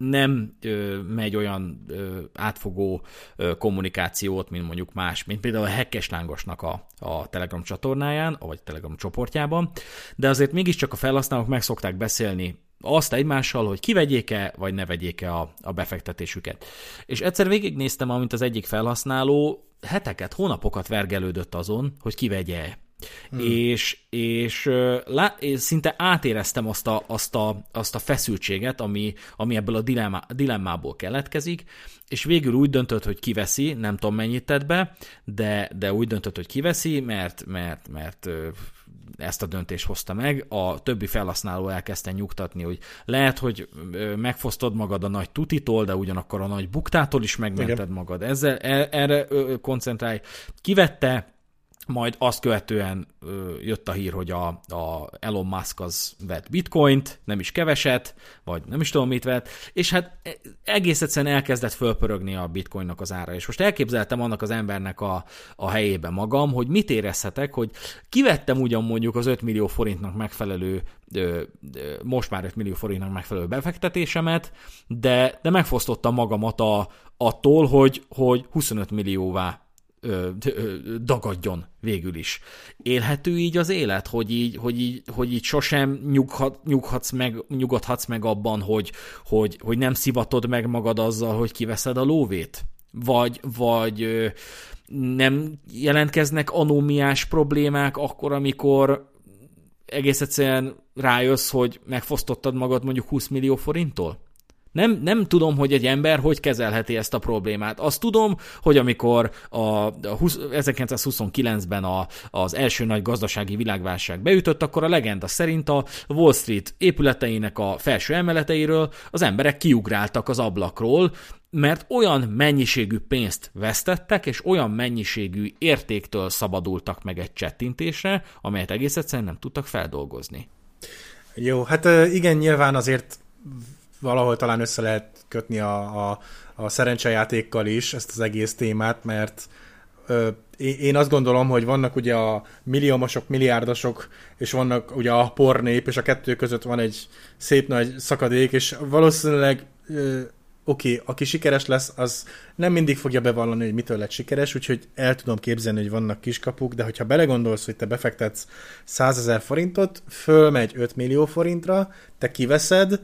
nem ö, megy olyan ö, átfogó ö, kommunikációt, mint mondjuk más, mint például a Hekkes Lángosnak a, a Telegram csatornáján, vagy Telegram csoportjában, de azért mégiscsak a felhasználók meg szokták beszélni azt egymással, hogy kivegyék-e, vagy ne vegyék-e a, a befektetésüket. És egyszer végignéztem, amint az egyik felhasználó heteket, hónapokat vergelődött azon, hogy kivegye Hmm. És, és, lá, és szinte átéreztem azt a, azt a, azt a feszültséget, ami, ami ebből a dilemmá, dilemmából keletkezik, és végül úgy döntött, hogy kiveszi, nem tudom mennyit tett be, de, de úgy döntött, hogy kiveszi, mert, mert, mert ezt a döntést hozta meg. A többi felhasználó elkezdte nyugtatni, hogy lehet, hogy megfosztod magad a nagy tutitól, de ugyanakkor a nagy buktától is megmented Igen. magad. Ezzel, e, erre koncentrálj. Kivette, majd azt követően ö, jött a hír, hogy a, a Elon Musk az vett bitcoint, nem is keveset, vagy nem is tudom mit vett, és hát e, egész egyszerűen elkezdett fölpörögni a bitcoinnak az ára. És most elképzeltem annak az embernek a, a helyébe magam, hogy mit érezhetek, hogy kivettem ugyan mondjuk az 5 millió forintnak megfelelő, ö, ö, most már 5 millió forintnak megfelelő befektetésemet, de, de megfosztottam magamat a, attól, hogy, hogy 25 millióvá ö, ö, dagadjon végül is. Élhető így az élet, hogy így, hogy így, hogy így sosem nyughat, nyughatsz meg, nyugodhatsz meg abban, hogy, hogy, hogy nem szivatod meg magad azzal, hogy kiveszed a lóvét? Vagy, vagy ö, nem jelentkeznek anómiás problémák akkor, amikor egész egyszerűen rájössz, hogy megfosztottad magad mondjuk 20 millió forinttól? Nem, nem tudom, hogy egy ember hogy kezelheti ezt a problémát. Azt tudom, hogy amikor a, a 1929-ben a, az első nagy gazdasági világválság beütött, akkor a legenda szerint a Wall Street épületeinek a felső emeleteiről az emberek kiugráltak az ablakról, mert olyan mennyiségű pénzt vesztettek, és olyan mennyiségű értéktől szabadultak meg egy csettintésre, amelyet egész egyszerűen nem tudtak feldolgozni. Jó, hát igen, nyilván azért valahol talán össze lehet kötni a, a, a szerencsejátékkal is ezt az egész témát, mert ö, én azt gondolom, hogy vannak ugye a milliómosok, milliárdosok, és vannak ugye a pornép, és a kettő között van egy szép nagy szakadék, és valószínűleg oké, okay, aki sikeres lesz, az nem mindig fogja bevallani, hogy mitől lett sikeres, úgyhogy el tudom képzelni, hogy vannak kiskapuk, de hogyha belegondolsz, hogy te befektetsz 100 ezer forintot, fölmegy 5 millió forintra, te kiveszed,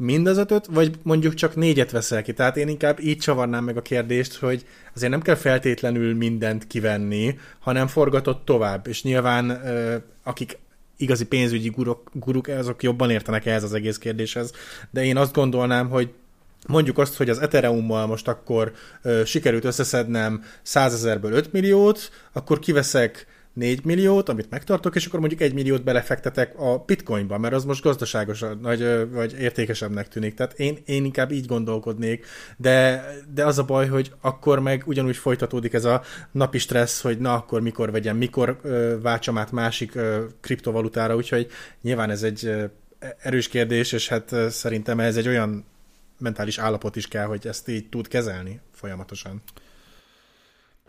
mind az ötöt, vagy mondjuk csak négyet veszel ki. Tehát én inkább így csavarnám meg a kérdést, hogy azért nem kell feltétlenül mindent kivenni, hanem forgatott tovább. És nyilván akik igazi pénzügyi guruk, guruk, azok jobban értenek ehhez az egész kérdéshez. De én azt gondolnám, hogy mondjuk azt, hogy az Ethereum-mal most akkor ö, sikerült összeszednem 100 ezerből 5 milliót, akkor kiveszek 4 milliót, amit megtartok, és akkor mondjuk 1 milliót belefektetek a bitcoinba, mert az most gazdaságosabb, vagy, vagy értékesebbnek tűnik. Tehát én, én inkább így gondolkodnék, de, de az a baj, hogy akkor meg ugyanúgy folytatódik ez a napi stressz, hogy na akkor mikor vegyem, mikor ö, váltsam át másik ö, kriptovalutára, úgyhogy nyilván ez egy ö, erős kérdés, és hát szerintem ez egy olyan mentális állapot is kell, hogy ezt így tud kezelni folyamatosan.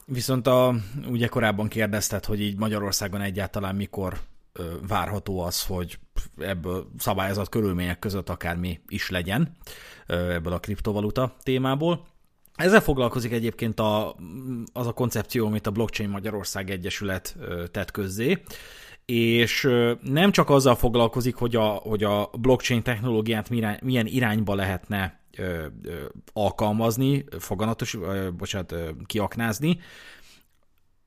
Viszont a, ugye korábban kérdezted, hogy így Magyarországon egyáltalán mikor ö, várható az, hogy ebből szabályozott körülmények között akármi is legyen ö, ebből a kriptovaluta témából. Ezzel foglalkozik egyébként a, az a koncepció, amit a Blockchain Magyarország Egyesület ö, tett közzé, és nem csak azzal foglalkozik, hogy a, hogy a blockchain technológiát milyen irányba lehetne ö, ö, alkalmazni, foganatos, ö, bocsánat, ö, kiaknázni,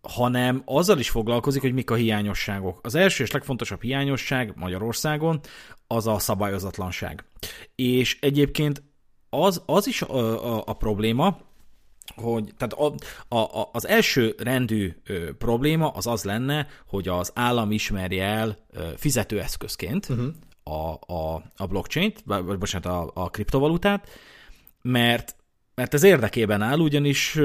hanem azzal is foglalkozik, hogy mik a hiányosságok. Az első és legfontosabb hiányosság Magyarországon az a szabályozatlanság. És egyébként az, az is a, a, a probléma, hogy tehát a, a, az első rendű ö, probléma az az lenne, hogy az állam ismerje el ö, fizetőeszközként uh-huh. A, a, a blockchain-t, vagy bocsánat, a, a kriptovalutát, mert, mert ez érdekében áll, ugyanis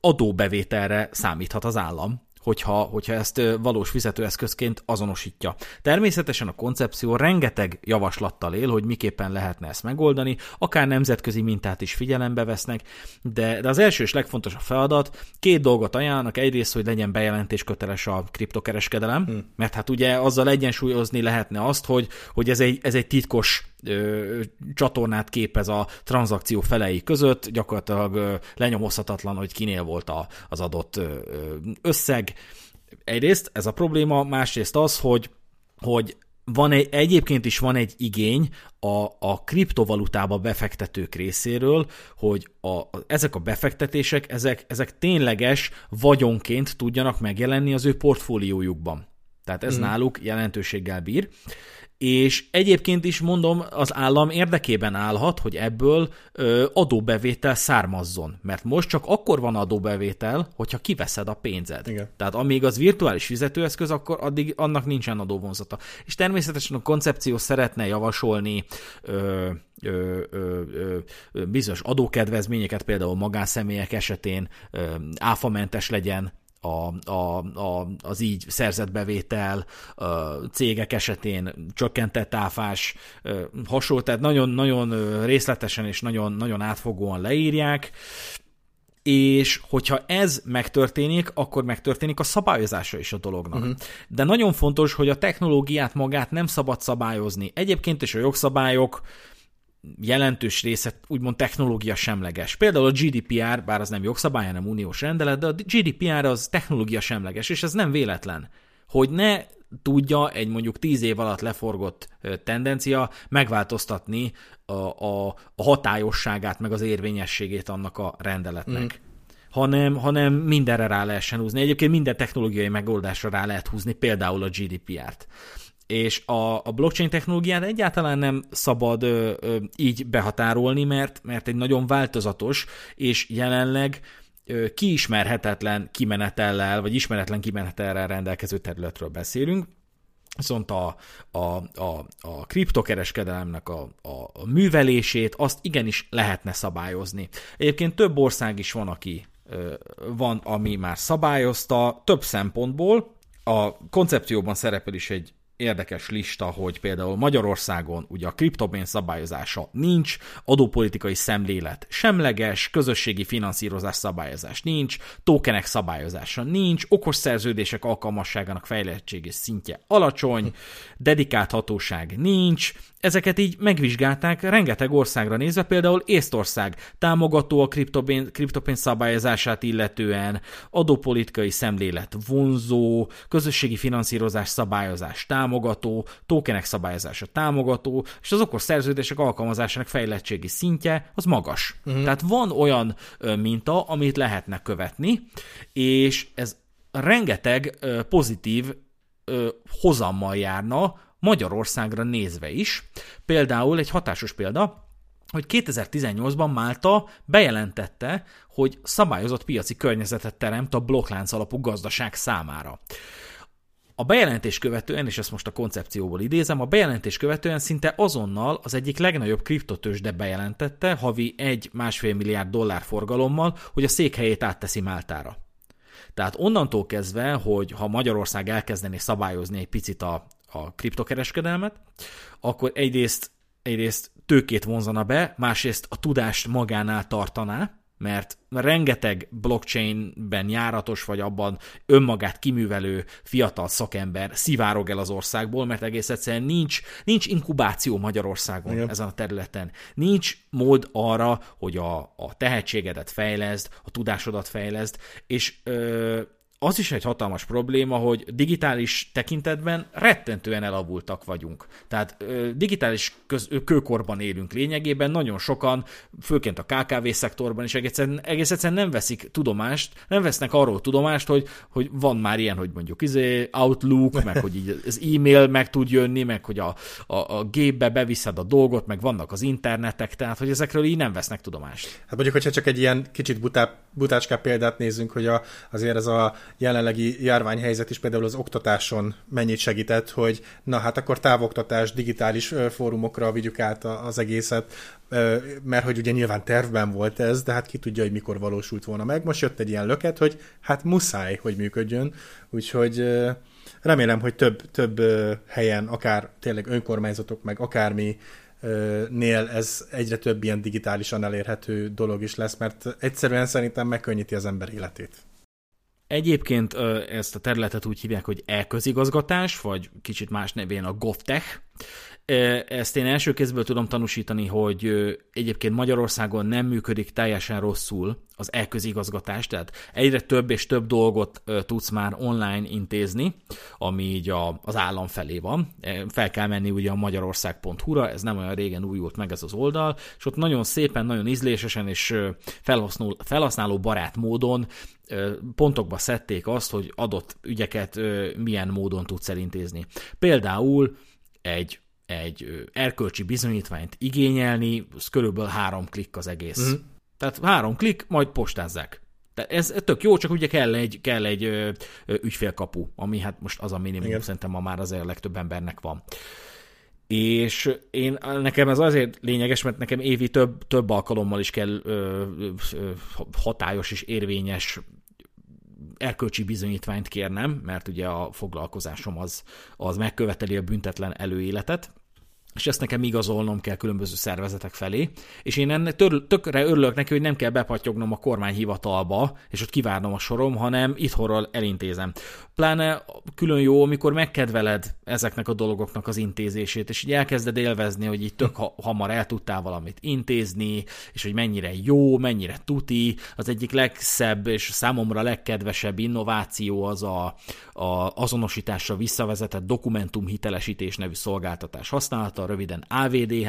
adóbevételre számíthat az állam hogyha, hogyha ezt valós fizetőeszközként azonosítja. Természetesen a koncepció rengeteg javaslattal él, hogy miképpen lehetne ezt megoldani, akár nemzetközi mintát is figyelembe vesznek, de, de az első és legfontosabb feladat, két dolgot ajánlnak, egyrészt, hogy legyen bejelentés köteles a kriptokereskedelem, hmm. mert hát ugye azzal egyensúlyozni lehetne azt, hogy, hogy ez, egy, ez egy titkos ö, csatornát képez a tranzakció felei között, gyakorlatilag ö, lenyomozhatatlan, hogy kinél volt a, az adott ö, összeg. Egyrészt ez a probléma, másrészt az, hogy, hogy van egy, egyébként is van egy igény a, a kriptovalutába befektetők részéről, hogy a, a, ezek a befektetések, ezek, ezek tényleges vagyonként tudjanak megjelenni az ő portfóliójukban. Tehát ez mm. náluk jelentőséggel bír és egyébként is mondom, az állam érdekében állhat, hogy ebből ö, adóbevétel származzon. Mert most csak akkor van adóbevétel, hogyha kiveszed a pénzed. Igen. Tehát amíg az virtuális fizetőeszköz, akkor addig annak nincsen adóvonzata. És természetesen a koncepció szeretne javasolni ö, ö, ö, ö, bizonyos adókedvezményeket, például magánszemélyek esetén ö, áfamentes legyen a, a, a, az így szerzett bevétel, a cégek esetén csökkentett áfás, hasonló, tehát nagyon-nagyon részletesen és nagyon, nagyon átfogóan leírják, és hogyha ez megtörténik, akkor megtörténik a szabályozása is a dolognak. Uh-huh. De nagyon fontos, hogy a technológiát magát nem szabad szabályozni. Egyébként is a jogszabályok jelentős része úgymond technológia semleges. Például a GDPR, bár az nem jogszabály, hanem uniós rendelet, de a GDPR az technológia semleges, és ez nem véletlen, hogy ne tudja egy mondjuk tíz év alatt leforgott tendencia megváltoztatni a, a, a hatályosságát, meg az érvényességét annak a rendeletnek. Mm hanem, hanem mindenre rá lehessen húzni. Egyébként minden technológiai megoldásra rá lehet húzni, például a GDPR-t és a, a blockchain technológiát egyáltalán nem szabad ö, ö, így behatárolni, mert, mert egy nagyon változatos, és jelenleg ö, kiismerhetetlen kimenetellel, vagy ismeretlen kimenetellel rendelkező területről beszélünk, viszont a, a, a, a kriptokereskedelemnek a, a, a művelését, azt igenis lehetne szabályozni. Egyébként több ország is van, aki van, ami már szabályozta több szempontból. A koncepcióban szerepel is egy érdekes lista, hogy például Magyarországon ugye a kriptopénz szabályozása nincs, adópolitikai szemlélet semleges, közösségi finanszírozás szabályozás nincs, tokenek szabályozása nincs, okos szerződések alkalmasságának fejlettségi szintje alacsony, dedikált hatóság nincs, Ezeket így megvizsgálták rengeteg országra nézve, például Észtország támogató a kriptopénz szabályozását illetően, adópolitikai szemlélet vonzó, közösségi finanszírozás szabályozás támogató, tokenek szabályozása támogató, és az okos szerződések alkalmazásának fejlettségi szintje az magas. Uh-huh. Tehát van olyan minta, amit lehetne követni, és ez rengeteg pozitív hozammal járna, Magyarországra nézve is. Például egy hatásos példa, hogy 2018-ban Málta bejelentette, hogy szabályozott piaci környezetet teremt a blokklánc alapú gazdaság számára. A bejelentés követően, és ezt most a koncepcióból idézem, a bejelentés követően szinte azonnal az egyik legnagyobb kriptotősde bejelentette havi 1-1,5 milliárd dollár forgalommal, hogy a székhelyét átteszi Máltára. Tehát onnantól kezdve, hogy ha Magyarország elkezdené szabályozni egy picit a, a kriptokereskedelmet, akkor egyrészt, egyrészt tőkét vonzana be, másrészt a tudást magánál tartaná, mert rengeteg blockchainben járatos, vagy abban önmagát kiművelő fiatal szakember szivárog el az országból, mert egész egyszerűen nincs, nincs inkubáció Magyarországon Igen. ezen a területen. Nincs mód arra, hogy a, a tehetségedet fejleszd, a tudásodat fejleszd, és ö, az is egy hatalmas probléma, hogy digitális tekintetben rettentően elavultak vagyunk. Tehát digitális köz, kőkorban élünk lényegében, nagyon sokan, főként a KKV szektorban is egész, egész egyszerűen nem veszik tudomást, nem vesznek arról tudomást, hogy, hogy van már ilyen, hogy mondjuk izé, Outlook, meg hogy így az e-mail meg tud jönni, meg hogy a, a, a gépbe beviszed a dolgot, meg vannak az internetek, tehát hogy ezekről így nem vesznek tudomást. Hát mondjuk, hogyha csak egy ilyen kicsit butá, butácskább példát nézzünk, hogy a, azért ez a jelenlegi járványhelyzet is például az oktatáson mennyit segített, hogy na hát akkor távoktatás, digitális fórumokra vigyük át az egészet, mert hogy ugye nyilván tervben volt ez, de hát ki tudja, hogy mikor valósult volna meg. Most jött egy ilyen löket, hogy hát muszáj, hogy működjön, úgyhogy remélem, hogy több, több helyen, akár tényleg önkormányzatok, meg akármi nél ez egyre több ilyen digitálisan elérhető dolog is lesz, mert egyszerűen szerintem megkönnyíti az ember életét. Egyébként ezt a területet úgy hívják, hogy e-közigazgatás, vagy kicsit más nevén a GovTech. Ezt én első kézből tudom tanúsítani, hogy egyébként Magyarországon nem működik teljesen rosszul az e-közigazgatás, tehát egyre több és több dolgot tudsz már online intézni, ami így a, az állam felé van. Fel kell menni ugye a magyarország.hu-ra, ez nem olyan régen újult meg ez az oldal, és ott nagyon szépen, nagyon ízlésesen és felhasználó, felhasználó barát módon pontokba szedték azt, hogy adott ügyeket milyen módon tudsz elintézni. Például egy egy erkölcsi bizonyítványt igényelni, az körülbelül három klikk az egész. Mm. Tehát három klikk, majd postázzák. Tehát ez tök jó, csak ugye kell egy, kell egy ö, ö, ügyfélkapu, ami hát most az a minimum, Igen. szerintem ma már azért a legtöbb embernek van. És én, nekem ez azért lényeges, mert nekem évi több, több alkalommal is kell ö, ö, hatályos és érvényes erkölcsi bizonyítványt kérnem, mert ugye a foglalkozásom az, az megköveteli a büntetlen előéletet, és ezt nekem igazolnom kell különböző szervezetek felé, és én ennek tökre örülök neki, hogy nem kell bepatyognom a kormányhivatalba, és ott kivárnom a sorom, hanem itthonról elintézem. Pláne külön jó, amikor megkedveled ezeknek a dolgoknak az intézését, és így elkezded élvezni, hogy így tök hamar el tudtál valamit intézni, és hogy mennyire jó, mennyire tuti. Az egyik legszebb és számomra legkedvesebb innováció az a, a azonosításra visszavezetett dokumentumhitelesítés nevű szolgáltatás használata, röviden AVDH,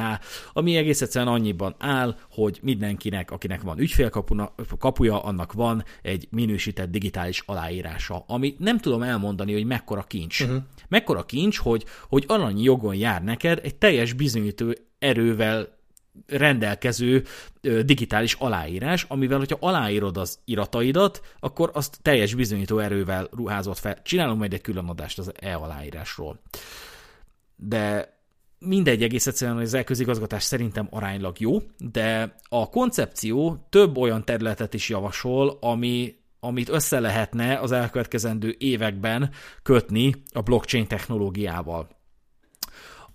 ami egész egyszerűen annyiban áll, hogy mindenkinek, akinek van ügyfélkapuja, annak van egy minősített digitális aláírása, ami nem tudom elmondani, hogy mekkora kincs. Uh-huh. Mekkora kincs, hogy, hogy alanyi jogon jár neked egy teljes bizonyító erővel rendelkező digitális aláírás, amivel, hogyha aláírod az irataidat, akkor azt teljes bizonyító erővel ruházott fel. Csinálom majd egy külön adást az e-aláírásról. De mindegy egész egyszerűen, hogy az elközigazgatás szerintem aránylag jó, de a koncepció több olyan területet is javasol, ami, amit össze lehetne az elkövetkezendő években kötni a blockchain technológiával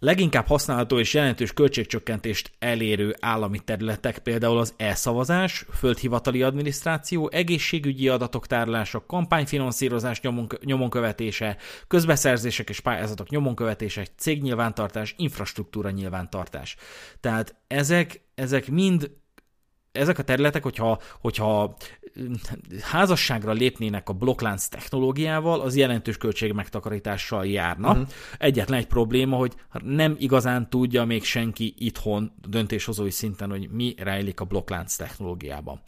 leginkább használható és jelentős költségcsökkentést elérő állami területek például az elszavazás, földhivatali adminisztráció, egészségügyi adatok tárolása, kampányfinanszírozás nyomon, nyomon követése, közbeszerzések és pályázatok nyomon követése, cégnyilvántartás, infrastruktúra nyilvántartás. Tehát ezek, ezek mind ezek a területek, hogyha, hogyha házasságra lépnének a blokklánc technológiával, az jelentős költség megtakarítással járna. Uh-huh. Egyetlen egy probléma, hogy nem igazán tudja még senki itthon döntéshozói szinten, hogy mi rejlik a blokklánc technológiában.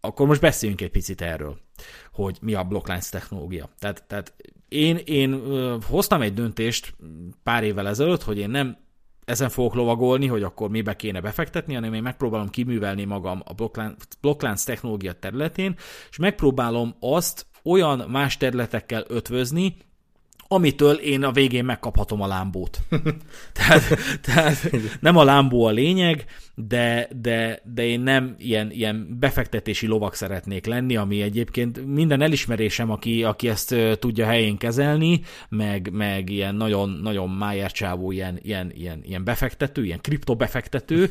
Akkor most beszéljünk egy picit erről, hogy mi a blokklánc technológia. Tehát, tehát én, én hoztam egy döntést pár évvel ezelőtt, hogy én nem ezen fogok lovagolni, hogy akkor mibe kéne befektetni, hanem én megpróbálom kiművelni magam a blokklánc technológia területén, és megpróbálom azt olyan más területekkel ötvözni, amitől én a végén megkaphatom a lámbót. tehát, tehát nem a lámbó a lényeg, de, de, de én nem ilyen, ilyen befektetési lovak szeretnék lenni, ami egyébként minden elismerésem, aki, aki ezt tudja helyén kezelni, meg, meg ilyen nagyon, nagyon májer ilyen, ilyen, ilyen, ilyen befektető, ilyen kriptobefektető,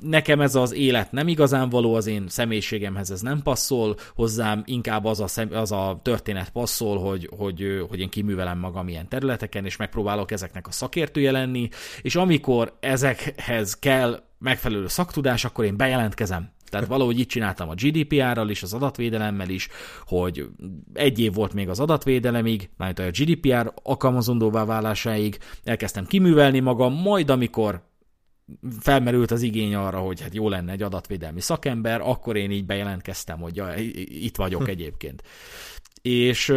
nekem ez az élet nem igazán való, az én személyiségemhez ez nem passzol, hozzám inkább az a, szem, az a történet passzol, hogy, hogy, hogy én kiművelem magam ilyen területeken, és megpróbálok ezeknek a szakértője lenni, és amikor ezekhez kell megfelelő szaktudás, akkor én bejelentkezem. Tehát valahogy így csináltam a GDPR-ral is, az adatvédelemmel is, hogy egy év volt még az adatvédelemig, majd a GDPR alkalmazandóvá válásáig, elkezdtem kiművelni magam, majd amikor felmerült az igény arra, hogy hát jó lenne egy adatvédelmi szakember, akkor én így bejelentkeztem, hogy ja, itt vagyok egyébként. És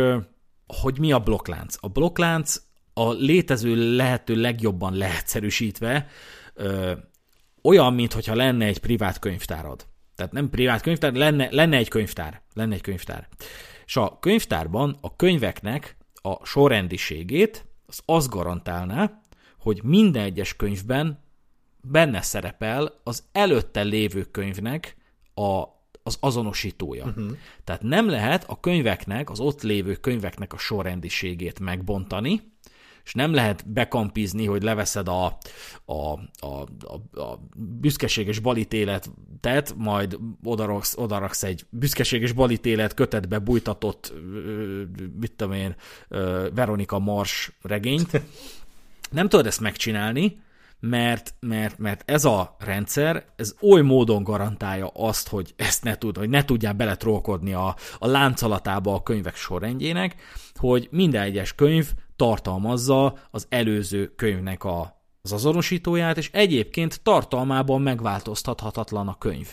hogy mi a blokklánc? A blokklánc a létező lehető legjobban leegyszerűsítve olyan, mintha lenne egy privát könyvtárad. Tehát nem privát könyvtár, lenne, lenne egy könyvtár. Lenne egy könyvtár. És a könyvtárban a könyveknek a sorrendiségét az azt garantálná, hogy minden egyes könyvben benne szerepel az előtte lévő könyvnek a, az azonosítója. Uh-huh. Tehát nem lehet a könyveknek, az ott lévő könyveknek a sorrendiségét megbontani, és nem lehet bekampizni, hogy leveszed a, a, a, a, a büszkeséges balitéletet, majd odaraksz, odaraksz egy büszkeséges balitélet kötetbe bújtatott, mit tudom én, Veronika Mars regényt. Nem tudod ezt megcsinálni, mert, mert, mert ez a rendszer, ez oly módon garantálja azt, hogy ezt ne tud, hogy ne tudjál beletrolkodni a, a láncalatába a könyvek sorrendjének, hogy minden egyes könyv tartalmazza az előző könyvnek a, az azonosítóját, és egyébként tartalmában megváltoztathatatlan a könyv.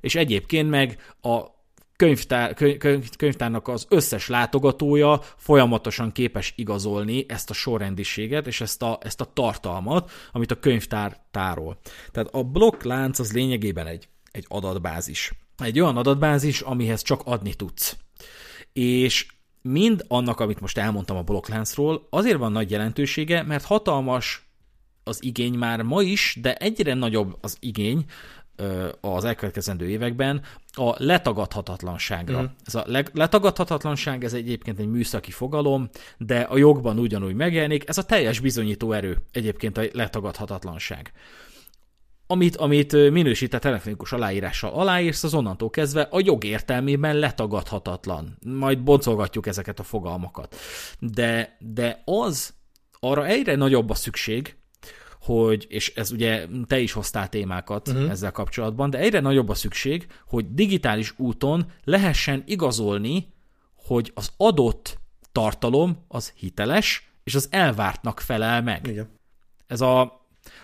És egyébként meg a könyvtár, könyv, könyvtárnak az összes látogatója folyamatosan képes igazolni ezt a sorrendiséget és ezt a, ezt a tartalmat, amit a könyvtár tárol. Tehát a blokklánc az lényegében egy, egy adatbázis. Egy olyan adatbázis, amihez csak adni tudsz. És mind annak, amit most elmondtam a blokkláncról, azért van nagy jelentősége, mert hatalmas az igény már ma is, de egyre nagyobb az igény az elkövetkezendő években a letagadhatatlanságra. Mm. Ez a letagadhatatlanság, ez egyébként egy műszaki fogalom, de a jogban ugyanúgy megjelenik, ez a teljes bizonyító erő egyébként a letagadhatatlanság. Amit, amit minősített elektronikus aláírással aláírsz, az onnantól kezdve a jog értelmében letagadhatatlan. Majd boncolgatjuk ezeket a fogalmakat. De, de az, arra egyre nagyobb a szükség, hogy, és ez ugye te is hoztál témákat uh-huh. ezzel kapcsolatban, de egyre nagyobb a szükség, hogy digitális úton lehessen igazolni, hogy az adott tartalom az hiteles, és az elvártnak felel meg. Igen. Ez a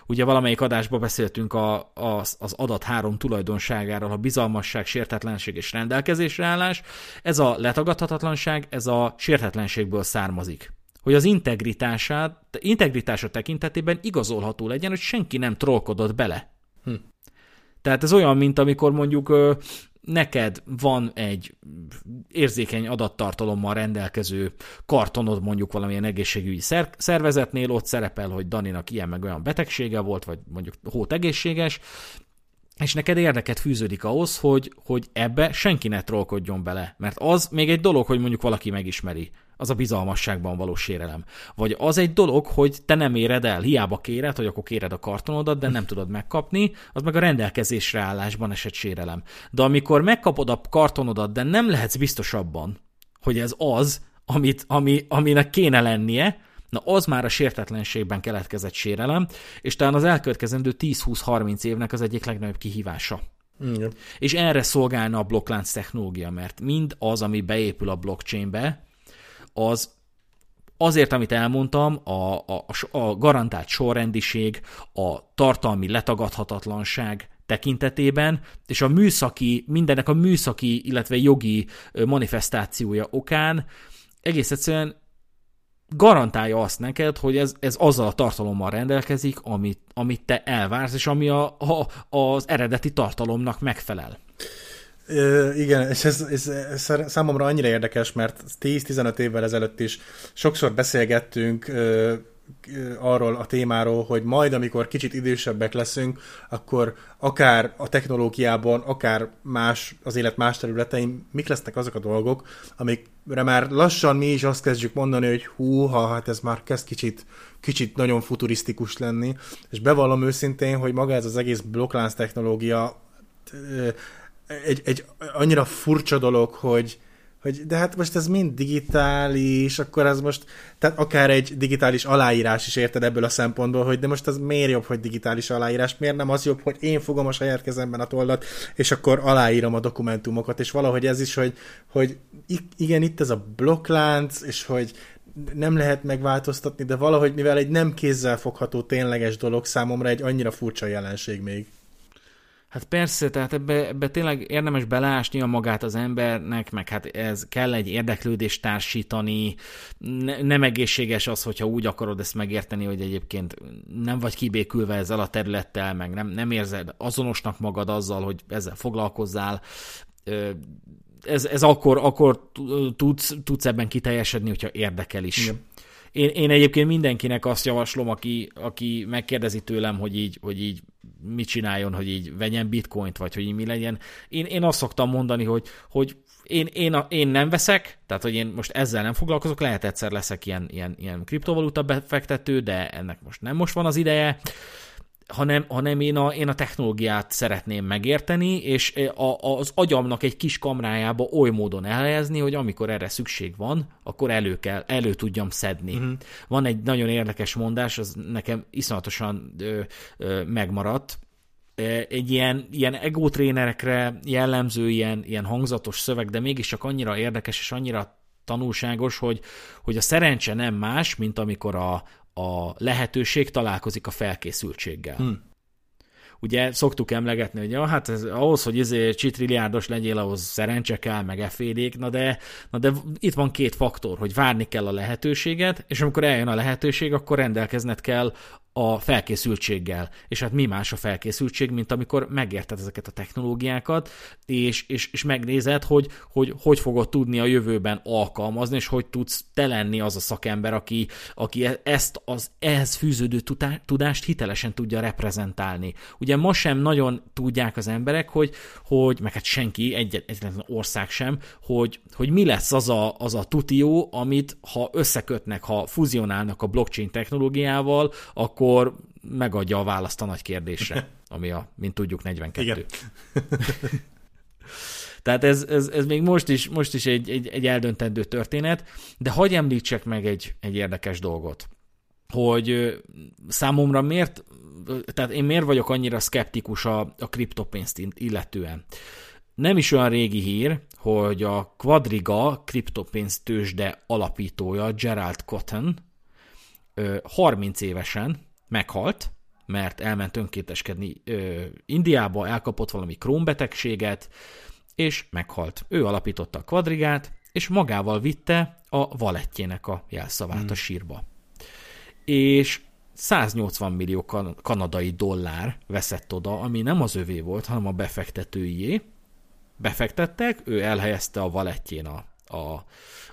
Ugye valamelyik adásban beszéltünk a, az, az adat három tulajdonságáról, a bizalmasság, sértetlenség és rendelkezésre állás. Ez a letagadhatatlanság, ez a sértetlenségből származik hogy az integritását, integritása tekintetében igazolható legyen, hogy senki nem trollkodott bele. Hm. Tehát ez olyan, mint amikor mondjuk neked van egy érzékeny adattartalommal rendelkező kartonod mondjuk valamilyen egészségügyi szervezetnél, ott szerepel, hogy Daninak ilyen meg olyan betegsége volt, vagy mondjuk hót egészséges, és neked érdeket fűződik ahhoz, hogy, hogy ebbe senki ne trollkodjon bele. Mert az még egy dolog, hogy mondjuk valaki megismeri az a bizalmasságban való sérelem. Vagy az egy dolog, hogy te nem éred el, hiába kéred, hogy akkor kéred a kartonodat, de nem tudod megkapni, az meg a rendelkezésre állásban esett sérelem. De amikor megkapod a kartonodat, de nem lehetsz biztos abban, hogy ez az, amit, ami, aminek kéne lennie, na az már a sértetlenségben keletkezett sérelem, és talán az elkövetkezendő 10-20-30 évnek az egyik legnagyobb kihívása. Igen. És erre szolgálna a blokklánc technológia, mert mind az, ami beépül a blockchainbe, az azért, amit elmondtam, a, a, a garantált sorrendiség, a tartalmi letagadhatatlanság tekintetében, és a műszaki, mindennek a műszaki, illetve jogi manifestációja okán egész egyszerűen garantálja azt neked, hogy ez, ez azzal a tartalommal rendelkezik, amit, amit te elvársz, és ami a, a, az eredeti tartalomnak megfelel. Igen, és ez, ez, ez számomra annyira érdekes, mert 10-15 évvel ezelőtt is sokszor beszélgettünk ö, arról a témáról, hogy majd, amikor kicsit idősebbek leszünk, akkor akár a technológiában, akár más, az élet más területein, mik lesznek azok a dolgok, amikre már lassan mi is azt kezdjük mondani, hogy hú, ha hát ez már kezd kicsit, kicsit nagyon futurisztikus lenni, és bevallom őszintén, hogy maga ez az egész blokklánc technológia egy, egy annyira furcsa dolog, hogy, hogy de hát most ez mind digitális, akkor ez most, tehát akár egy digitális aláírás is érted ebből a szempontból, hogy de most az miért jobb, hogy digitális aláírás, miért nem az jobb, hogy én fogom a saját kezemben a tollat, és akkor aláírom a dokumentumokat, és valahogy ez is, hogy, hogy igen, itt ez a blokklánc, és hogy nem lehet megváltoztatni, de valahogy, mivel egy nem kézzel fogható tényleges dolog számomra egy annyira furcsa jelenség még. Hát persze, tehát ebbe, ebbe tényleg érdemes a magát az embernek, meg hát ez kell egy érdeklődést társítani, ne, nem egészséges az, hogyha úgy akarod ezt megérteni, hogy egyébként nem vagy kibékülve ezzel a területtel, meg nem, nem érzed azonosnak magad azzal, hogy ezzel foglalkozzál, ez, ez akkor, akkor tudsz, tudsz ebben kiteljesedni, hogyha érdekel is. Igen. Én, én egyébként mindenkinek azt javaslom, aki, aki megkérdezi tőlem, hogy így, hogy így mit csináljon, hogy így vegyen bitcoint, vagy hogy így mi legyen. Én, én azt szoktam mondani, hogy, hogy én, én, a, én nem veszek, tehát hogy én most ezzel nem foglalkozok, lehet egyszer leszek ilyen, ilyen, ilyen kriptovaluta befektető, de ennek most nem most van az ideje hanem, hanem én, a, én a technológiát szeretném megérteni, és a, az agyamnak egy kis kamrájába oly módon elhelyezni, hogy amikor erre szükség van, akkor elő, kell, elő tudjam szedni. Uh-huh. Van egy nagyon érdekes mondás, az nekem iszonyatosan ö, ö, megmaradt, egy ilyen, ilyen egótrénerekre jellemző ilyen, ilyen hangzatos szöveg, de mégis csak annyira érdekes és annyira tanulságos, hogy, hogy a szerencse nem más, mint amikor a, a lehetőség találkozik a felkészültséggel. Hmm. Ugye szoktuk emlegetni, hogy ja, hát ez, ahhoz, hogy izé csitrilliárdos legyél, ahhoz szerencse kell, meg effélék, na de, na de itt van két faktor, hogy várni kell a lehetőséget, és amikor eljön a lehetőség, akkor rendelkezned kell a felkészültséggel. És hát mi más a felkészültség, mint amikor megérted ezeket a technológiákat, és, és, és megnézed, hogy, hogy hogy fogod tudni a jövőben alkalmazni, és hogy tudsz te lenni az a szakember, aki, aki e, ezt az ehhez fűződő tudást hitelesen tudja reprezentálni. Ugye ma sem nagyon tudják az emberek, hogy, hogy meg hát senki, egy, egyetlen ország sem, hogy, hogy mi lesz az a, az a tutió, amit ha összekötnek, ha fuzionálnak a blockchain technológiával, akkor akkor megadja a választ a nagy kérdésre, ami a, mint tudjuk, 42. Igen. Tehát ez, ez, ez még most is, most is egy, egy, egy eldöntendő történet, de hagyj említsek meg egy, egy érdekes dolgot, hogy számomra miért, tehát én miért vagyok annyira szkeptikus a, a kriptopénzt illetően. Nem is olyan régi hír, hogy a Quadriga kriptopénz tőzsde alapítója Gerald Cotton 30 évesen meghalt, mert elment önkéteskedni ö, Indiába, elkapott valami krónbetegséget, és meghalt. Ő alapította a kvadrigát, és magával vitte a valettjének a jelszavát hmm. a sírba. És 180 millió kan- kanadai dollár veszett oda, ami nem az övé volt, hanem a befektetőjé. Befektettek, ő elhelyezte a valettjén a, a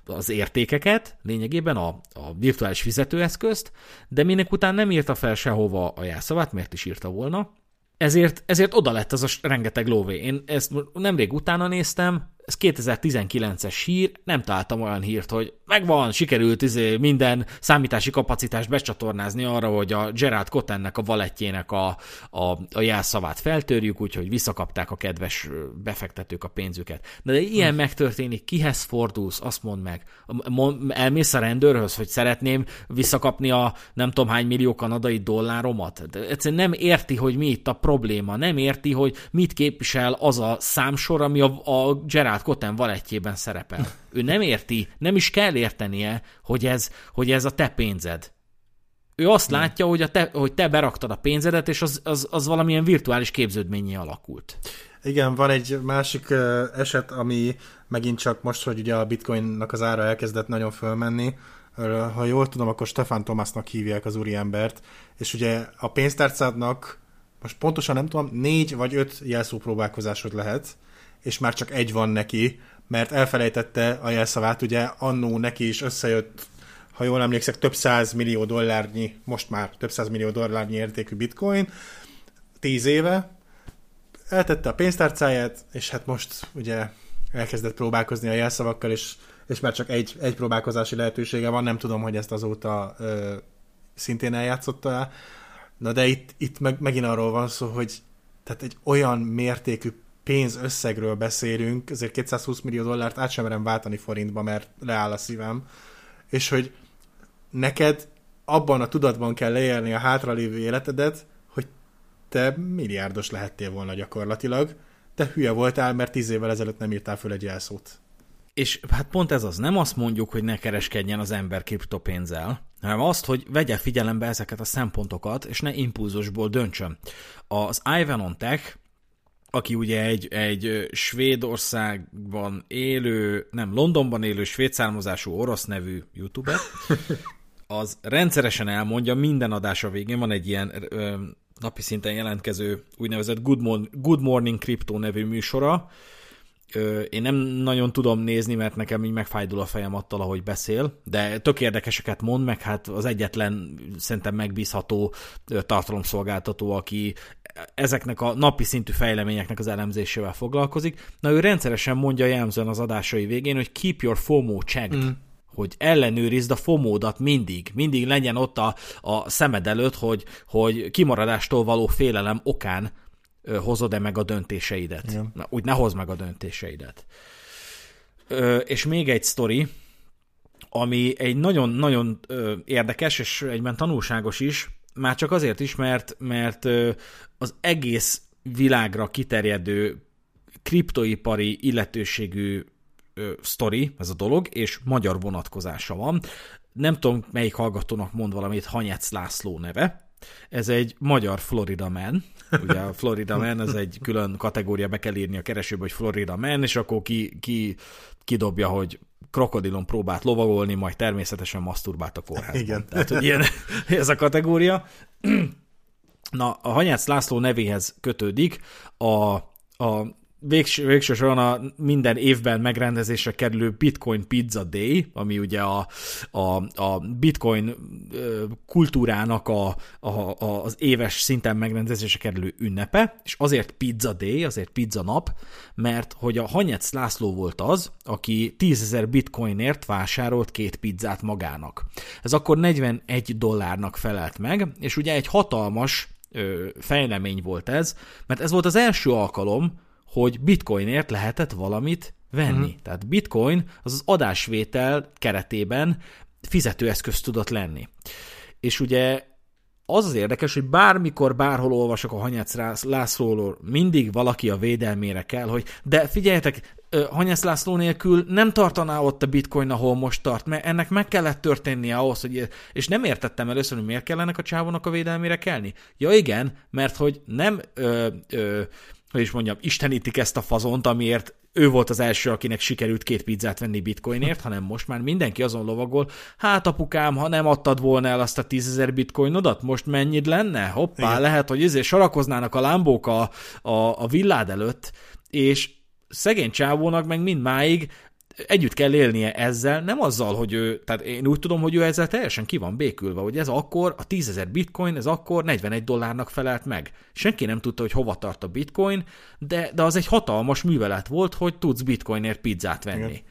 az értékeket, lényegében a, a virtuális fizetőeszközt, de minek után nem írta fel sehova a jelszavát, mert is írta volna, ezért, ezért oda lett az a rengeteg lóvé. Én ezt nemrég utána néztem, ez 2019-es hír, nem találtam olyan hírt, hogy megvan, sikerült izé minden számítási kapacitást becsatornázni arra, hogy a Gerard Cottennek a valettjének a, a, a jelszavát feltörjük, úgyhogy visszakapták a kedves befektetők a pénzüket. De, de ilyen hm. megtörténik, kihez fordulsz, azt mondd meg. Elmész a rendőrhöz, hogy szeretném visszakapni a nem tudom hány millió kanadai dolláromat? De egyszerűen nem érti, hogy mi itt a probléma, nem érti, hogy mit képvisel az a számsor, ami a, a Gerard Gerard Cotten valettjében szerepel. Ő nem érti, nem is kell értenie, hogy ez, hogy ez a te pénzed. Ő azt nem. látja, hogy, a te, hogy te beraktad a pénzedet, és az, az, az valamilyen virtuális képződményé alakult. Igen, van egy másik uh, eset, ami megint csak most, hogy ugye a bitcoinnak az ára elkezdett nagyon fölmenni, ha jól tudom, akkor Stefan Thomasnak hívják az úriembert, és ugye a pénztárcádnak most pontosan nem tudom, négy vagy öt jelszó próbálkozásod lehet, és már csak egy van neki, mert elfelejtette a jelszavát, ugye annó neki is összejött, ha jól emlékszek, több száz millió dollárnyi, most már több száz millió dollárnyi értékű bitcoin, tíz éve, eltette a pénztárcáját, és hát most ugye elkezdett próbálkozni a jelszavakkal, és, és már csak egy, egy próbálkozási lehetősége van, nem tudom, hogy ezt azóta ö, szintén eljátszotta Na de itt, itt meg, megint arról van szó, hogy tehát egy olyan mértékű pénzösszegről beszélünk, ezért 220 millió dollárt át sem merem váltani forintba, mert leáll a szívem, és hogy neked abban a tudatban kell leélni a hátralévő életedet, hogy te milliárdos lehettél volna gyakorlatilag, te hülye voltál, mert tíz évvel ezelőtt nem írtál föl egy jelszót. És hát pont ez az, nem azt mondjuk, hogy ne kereskedjen az ember kriptopénzzel, hanem azt, hogy vegye figyelembe ezeket a szempontokat, és ne impulzusból döntsön. Az Ivanon Tech, aki ugye egy, egy Svédországban élő, nem, Londonban élő svéd származású orosz nevű youtuber, az rendszeresen elmondja, minden adása végén van egy ilyen ö, napi szinten jelentkező úgynevezett Good, Morning, Good Morning Crypto nevű műsora, én nem nagyon tudom nézni, mert nekem így megfájdul a fejem attól, ahogy beszél, de tök érdekeseket mond, meg hát az egyetlen szerintem megbízható tartalomszolgáltató, aki ezeknek a napi szintű fejleményeknek az elemzésével foglalkozik. Na ő rendszeresen mondja jelzően az adásai végén, hogy keep your FOMO checked. Mm hogy ellenőrizd a fomódat mindig, mindig legyen ott a, a szemed előtt, hogy, hogy kimaradástól való félelem okán hozod-e meg a döntéseidet. Igen. Na, úgy ne hozd meg a döntéseidet. Ö, és még egy sztori, ami egy nagyon-nagyon érdekes, és egyben tanulságos is, már csak azért is, mert, mert az egész világra kiterjedő kriptoipari illetőségű ö, sztori, ez a dolog, és magyar vonatkozása van. Nem tudom, melyik hallgatónak mond valamit, Hanyec László neve. Ez egy magyar Florida Man, Ugye a Florida Man, ez egy külön kategória, be kell írni a keresőbe, hogy Florida Man, és akkor ki, ki kidobja, hogy krokodilon próbált lovagolni, majd természetesen maszturbált a kórházban. Igen. Tehát, hogy ilyen, ez a kategória. Na, a Hanyász László nevéhez kötődik a, a végső, végső soron a minden évben megrendezésre kerülő Bitcoin Pizza Day, ami ugye a, a, a Bitcoin kultúrának a, a, a, az éves szinten megrendezésre kerülő ünnepe, és azért Pizza Day, azért pizza nap, mert hogy a Hanyec László volt az, aki 10.000 bitcoinért vásárolt két pizzát magának. Ez akkor 41 dollárnak felelt meg, és ugye egy hatalmas fejlemény volt ez, mert ez volt az első alkalom, hogy bitcoinért lehetett valamit venni. Mm. Tehát bitcoin az az adásvétel keretében fizetőeszköz tudott lenni. És ugye az az érdekes, hogy bármikor, bárhol olvasok a Hanyec Lászlóról, mindig valaki a védelmére kell, hogy de figyeljetek, Hanyesz László nélkül nem tartaná ott a bitcoin, ahol most tart, mert ennek meg kellett történnie ahhoz, hogy... És nem értettem először, hogy miért kell ennek a csávónak a védelmére kelni. Ja igen, mert hogy nem ö, ö, hogy is mondjam, istenítik ezt a fazont, amiért ő volt az első, akinek sikerült két pizzát venni bitcoinért, hanem most már mindenki azon lovagol, hát apukám, ha nem adtad volna el azt a tízezer bitcoinodat, most mennyit lenne? Hoppá, Igen. lehet, hogy ezért sorakoznának a lámbók a, a, a villád előtt, és szegény csávónak meg mindmáig együtt kell élnie ezzel, nem azzal, hogy ő, tehát én úgy tudom, hogy ő ezzel teljesen ki van békülve, hogy ez akkor, a 10.000 bitcoin, ez akkor 41 dollárnak felelt meg. Senki nem tudta, hogy hova tart a bitcoin, de, de az egy hatalmas művelet volt, hogy tudsz bitcoinért pizzát venni. Igen.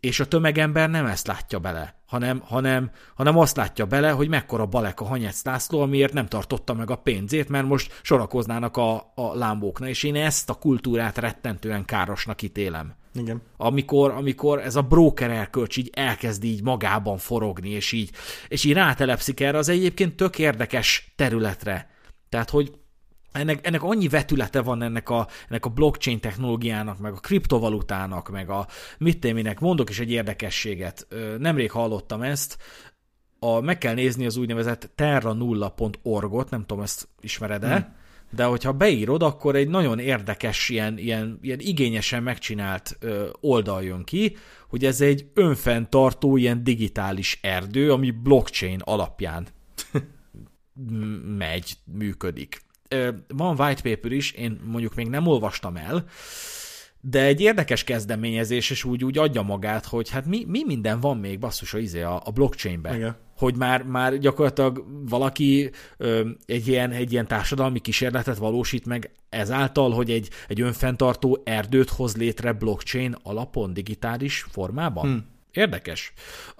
És a tömegember nem ezt látja bele, hanem, hanem, hanem azt látja bele, hogy mekkora balek a Hanyec László, amiért nem tartotta meg a pénzét, mert most sorakoznának a, a lámbókna, és én ezt a kultúrát rettentően károsnak ítélem. Igen. Amikor, amikor ez a broker erkölcs így elkezd így magában forogni, és így, és így rátelepszik erre az egyébként tök érdekes területre. Tehát, hogy ennek, ennek annyi vetülete van ennek a, ennek a blockchain technológiának, meg a kriptovalutának, meg a mit téminek, mondok is egy érdekességet. Nemrég hallottam ezt, a, meg kell nézni az úgynevezett terra0.org-ot, nem tudom, ezt ismered-e, hmm de hogyha beírod, akkor egy nagyon érdekes, ilyen, ilyen, ilyen igényesen megcsinált ö, oldal jön ki, hogy ez egy önfenntartó ilyen digitális erdő, ami blockchain alapján megy, működik. Ö, van white paper is, én mondjuk még nem olvastam el, de egy érdekes kezdeményezés, és úgy, úgy adja magát, hogy hát mi, mi minden van még basszus a, izé, a, a blockchainben. Igen. Hogy már, már gyakorlatilag valaki ö, egy, ilyen, egy ilyen társadalmi kísérletet valósít meg ezáltal, hogy egy, egy önfenntartó erdőt hoz létre blockchain alapon, digitális formában. Hmm. Érdekes.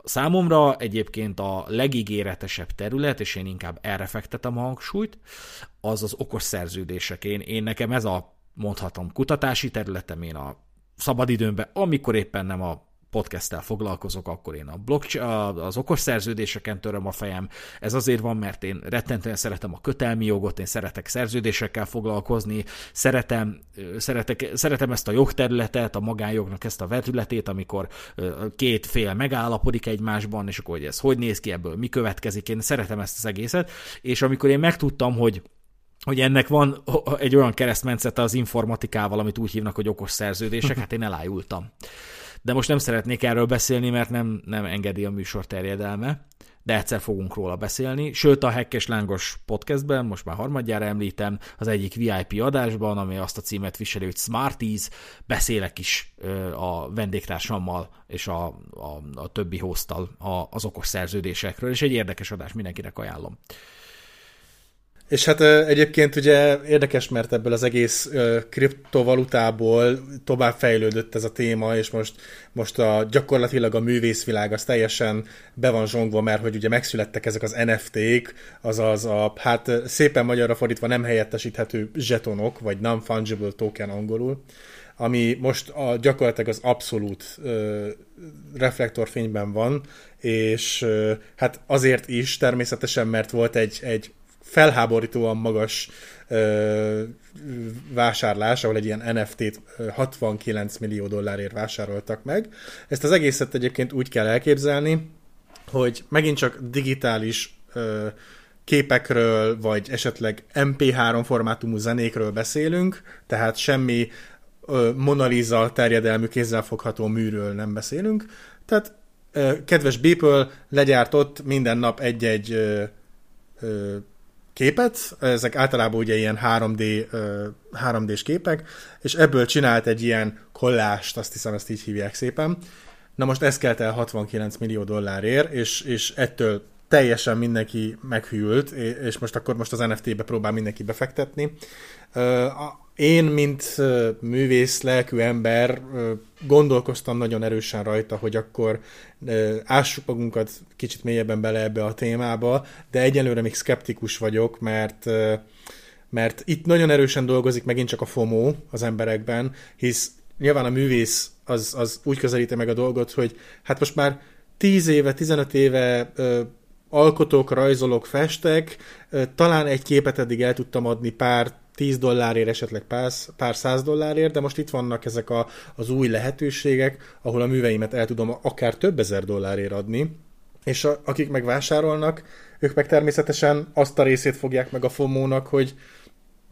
Számomra egyébként a legígéretesebb terület, és én inkább erre fektetem a hangsúlyt, az az okos szerződések. Én, én nekem ez a mondhatom kutatási területem, én a szabadidőmben, amikor éppen nem a podcasttel foglalkozok, akkor én a blockchain, az okos szerződéseken töröm a fejem. Ez azért van, mert én rettentően szeretem a kötelmi jogot, én szeretek szerződésekkel foglalkozni, szeretem, szeretek, szeretem ezt a jogterületet, a magánjognak ezt a vetületét, amikor két fél megállapodik egymásban, és akkor hogy ez hogy néz ki, ebből mi következik, én szeretem ezt az egészet, és amikor én megtudtam, hogy hogy ennek van egy olyan keresztmetszete az informatikával, amit úgy hívnak, hogy okos szerződések, hát én elájultam. De most nem szeretnék erről beszélni, mert nem, nem engedi a műsor terjedelme, de egyszer fogunk róla beszélni. Sőt, a Hekkes Lángos podcastben, most már harmadjára említem, az egyik VIP adásban, ami azt a címet viseli, hogy Smarties, beszélek is a vendégtársammal és a, a, a többi hoztal az okos szerződésekről, és egy érdekes adás, mindenkinek ajánlom. És hát egyébként ugye érdekes, mert ebből az egész kriptovalutából tovább fejlődött ez a téma, és most, most a, gyakorlatilag a művészvilág az teljesen be van zsongva, mert hogy ugye megszülettek ezek az NFT-k, azaz a, hát szépen magyarra fordítva nem helyettesíthető zsetonok, vagy non-fungible token angolul, ami most a, gyakorlatilag az abszolút ö, reflektorfényben van, és ö, hát azért is természetesen, mert volt egy, egy felháborítóan magas ö, vásárlás, ahol egy ilyen NFT-t 69 millió dollárért vásároltak meg. Ezt az egészet egyébként úgy kell elképzelni, hogy megint csak digitális ö, képekről, vagy esetleg MP3 formátumú zenékről beszélünk, tehát semmi ö, Mona Lisa terjedelmű kézzelfogható műről nem beszélünk. Tehát ö, kedves Beeple legyártott minden nap egy-egy ö, ö, képet, ezek általában ugye ilyen 3D, 3D-s képek, és ebből csinált egy ilyen kollást, azt hiszem ezt így hívják szépen. Na most ez kelt el 69 millió dollárért, és, és ettől teljesen mindenki meghűlt, és most akkor most az NFT-be próbál mindenki befektetni. Én, mint művész, lelkű ember gondolkoztam nagyon erősen rajta, hogy akkor ássuk magunkat kicsit mélyebben bele ebbe a témába, de egyelőre még skeptikus vagyok, mert mert itt nagyon erősen dolgozik megint csak a FOMO az emberekben, hisz nyilván a művész az, az úgy közelíti meg a dolgot, hogy hát most már 10 éve, 15 éve alkotok, rajzolok, festek, talán egy képet eddig el tudtam adni pár 10 dollárért, esetleg pár, pár száz dollárért, de most itt vannak ezek a, az új lehetőségek, ahol a műveimet el tudom akár több ezer dollárért adni, és a, akik megvásárolnak, ők meg természetesen azt a részét fogják meg a FOMO-nak, hogy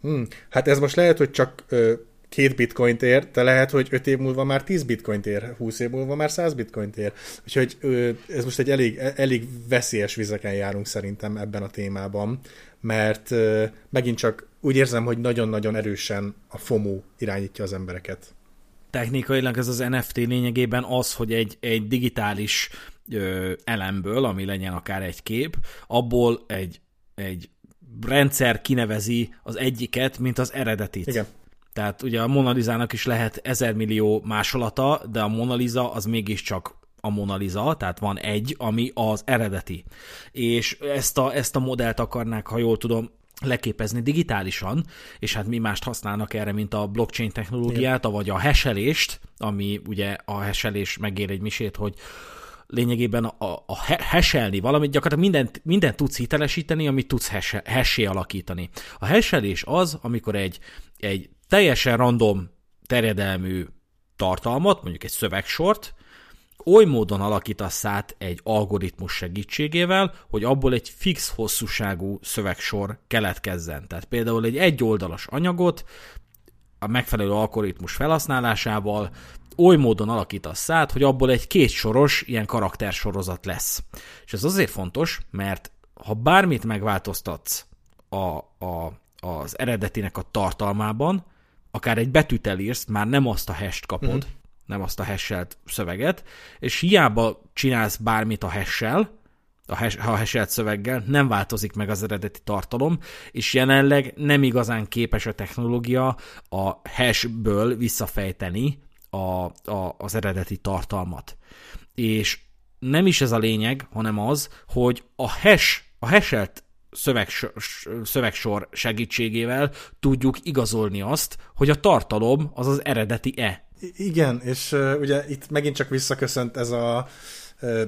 hm, hát ez most lehet, hogy csak ö, két bitcoint ér, de lehet, hogy 5 év múlva már 10 bitcoint ér, 20 év múlva már 100 bitcoint ér. Úgyhogy ez most egy elég, elég veszélyes vizeken járunk szerintem ebben a témában, mert megint csak úgy érzem, hogy nagyon-nagyon erősen a FOMO irányítja az embereket. Technikailag ez az NFT lényegében az, hogy egy, egy digitális ö, elemből, ami legyen akár egy kép, abból egy, egy rendszer kinevezi az egyiket, mint az eredetit. Igen. Tehát ugye a Mona Lisa-nak is lehet ezer millió másolata, de a Mona Lisa az mégiscsak a Mona Lisa, tehát van egy, ami az eredeti. És ezt a, ezt a modellt akarnák, ha jól tudom, leképezni digitálisan, és hát mi mást használnak erre, mint a blockchain technológiát, vagy a heselést, ami ugye a heselés megér egy misét, hogy lényegében a, a, a heselni valamit, gyakorlatilag mindent, mindent tudsz hitelesíteni, amit tudsz hese, hessé alakítani. A heselés az, amikor egy, egy teljesen random terjedelmű tartalmat, mondjuk egy szövegsort, oly módon alakítasz át egy algoritmus segítségével, hogy abból egy fix hosszúságú szövegsor keletkezzen. Tehát például egy egyoldalas anyagot a megfelelő algoritmus felhasználásával oly módon alakítasz át, hogy abból egy kétsoros ilyen karaktersorozat lesz. És ez azért fontos, mert ha bármit megváltoztatsz a, a, az eredetinek a tartalmában, akár egy betűt elírsz, már nem azt a hash kapod, uh-huh. nem azt a hash szöveget, és hiába csinálsz bármit a hash a, hash, a hash szöveggel, nem változik meg az eredeti tartalom, és jelenleg nem igazán képes a technológia a hashből visszafejteni a, a, az eredeti tartalmat. És nem is ez a lényeg, hanem az, hogy a hash, a hash szövegsor, szövegsor segítségével tudjuk igazolni azt, hogy a tartalom az az eredeti-e. Igen, és uh, ugye itt megint csak visszaköszönt ez a uh,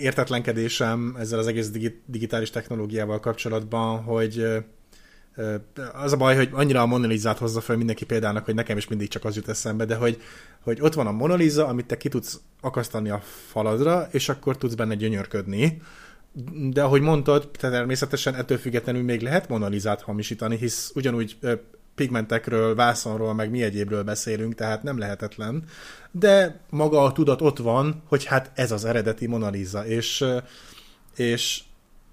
értetlenkedésem ezzel az egész digitális technológiával kapcsolatban, hogy uh, az a baj, hogy annyira a Monalizát hozza fel mindenki példának, hogy nekem is mindig csak az jut eszembe, de hogy, hogy ott van a Monaliza, amit te ki tudsz akasztani a faladra, és akkor tudsz benne gyönyörködni. De ahogy mondtad, természetesen ettől függetlenül még lehet Monalizát hamisítani, hisz ugyanúgy pigmentekről, vászonról, meg mi egyébről beszélünk, tehát nem lehetetlen. De maga a tudat ott van, hogy hát ez az eredeti Monaliza, és, és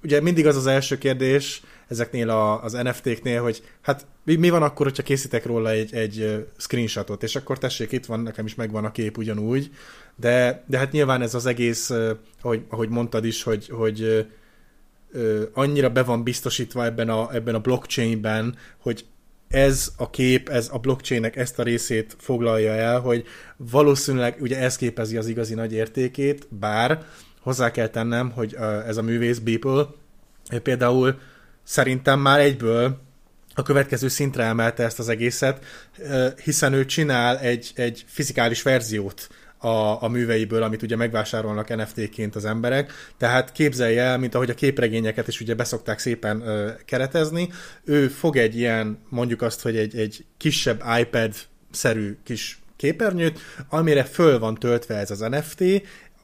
ugye mindig az az első kérdés, ezeknél a, az NFT-knél, hogy hát mi, mi van akkor, hogyha készítek róla egy, egy screenshotot, és akkor tessék, itt van, nekem is megvan a kép ugyanúgy, de, de hát nyilván ez az egész, ahogy, ahogy mondtad is, hogy, hogy annyira be van biztosítva ebben a, ebben a blockchainben, hogy ez a kép, ez a blockchainnek ezt a részét foglalja el, hogy valószínűleg ugye ez képezi az igazi nagy értékét, bár hozzá kell tennem, hogy ez a művész Beeple például szerintem már egyből a következő szintre emelte ezt az egészet, hiszen ő csinál egy, egy fizikális verziót a, a műveiből, amit ugye megvásárolnak NFT-ként az emberek, tehát képzelje el, mint ahogy a képregényeket is ugye beszokták szépen ö, keretezni, ő fog egy ilyen, mondjuk azt, hogy egy, egy kisebb iPad-szerű kis képernyőt, amire föl van töltve ez az NFT,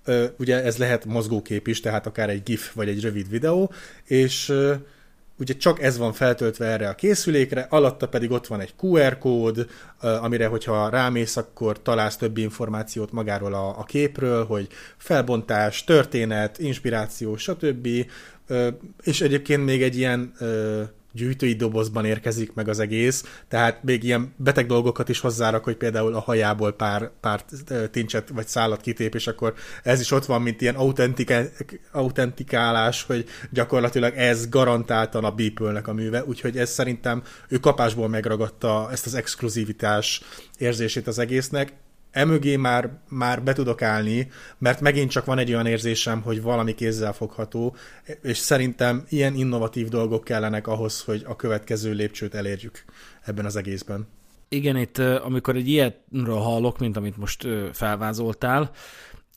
ö, ugye ez lehet mozgókép is, tehát akár egy GIF vagy egy rövid videó, és ö, ugye csak ez van feltöltve erre a készülékre, alatta pedig ott van egy QR kód, amire, hogyha rámész, akkor találsz több információt magáról a, a képről, hogy felbontás, történet, inspiráció, stb. És egyébként még egy ilyen gyűjtői dobozban érkezik meg az egész, tehát még ilyen beteg dolgokat is hozzárak, hogy például a hajából pár, pár tincset vagy szállat kitép, és akkor ez is ott van, mint ilyen autentikálás, hogy gyakorlatilag ez garantáltan a beeple a műve, úgyhogy ez szerintem ő kapásból megragadta ezt az exkluzivitás érzését az egésznek emögé már, már be tudok állni, mert megint csak van egy olyan érzésem, hogy valami kézzel fogható, és szerintem ilyen innovatív dolgok kellenek ahhoz, hogy a következő lépcsőt elérjük ebben az egészben. Igen, itt amikor egy ilyenről hallok, mint amit most felvázoltál,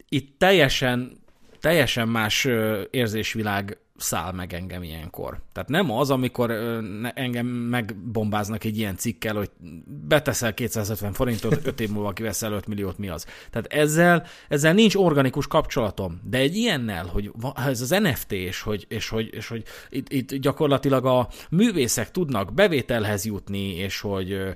itt teljesen, teljesen más érzésvilág száll meg engem ilyenkor. Tehát nem az, amikor engem megbombáznak egy ilyen cikkel, hogy beteszel 250 forintot, 5 év múlva kiveszel 5 milliót, mi az. Tehát ezzel, ezzel nincs organikus kapcsolatom. De egy ilyennel, hogy ez az NFT, és hogy, és hogy, és hogy itt, itt gyakorlatilag a művészek tudnak bevételhez jutni, és hogy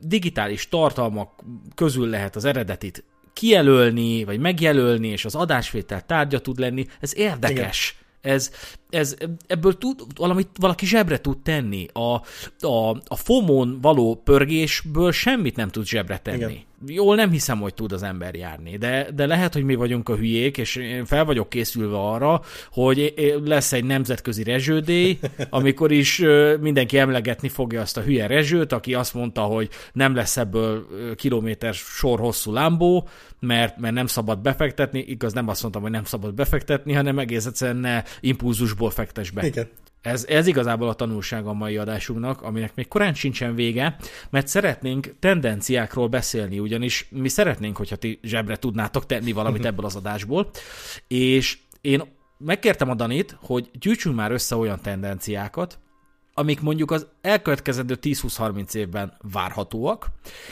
digitális tartalmak közül lehet az eredetit kijelölni, vagy megjelölni, és az adásvétel tárgya tud lenni, ez érdekes. Igen ez, ez, ebből tud, valamit valaki zsebre tud tenni. A, a, a fomon való pörgésből semmit nem tud zsebre tenni. Igen. Jól nem hiszem, hogy tud az ember járni, de, de lehet, hogy mi vagyunk a hülyék, és én fel vagyok készülve arra, hogy lesz egy nemzetközi rezsődély, amikor is mindenki emlegetni fogja azt a hülye rezsőt, aki azt mondta, hogy nem lesz ebből kilométer sor hosszú lámbó, mert, mert nem szabad befektetni, igaz nem azt mondtam, hogy nem szabad befektetni, hanem egész egyszerűen ne impulzusból fektes be. Igen. Ez, ez igazából a tanulsága a mai adásunknak, aminek még korán sincsen vége, mert szeretnénk tendenciákról beszélni, ugyanis mi szeretnénk, hogyha ti zsebre tudnátok tenni valamit ebből az adásból, és én megkértem a Danit, hogy gyűjtsünk már össze olyan tendenciákat, amik mondjuk az elkövetkezendő 10-20-30 évben várhatóak,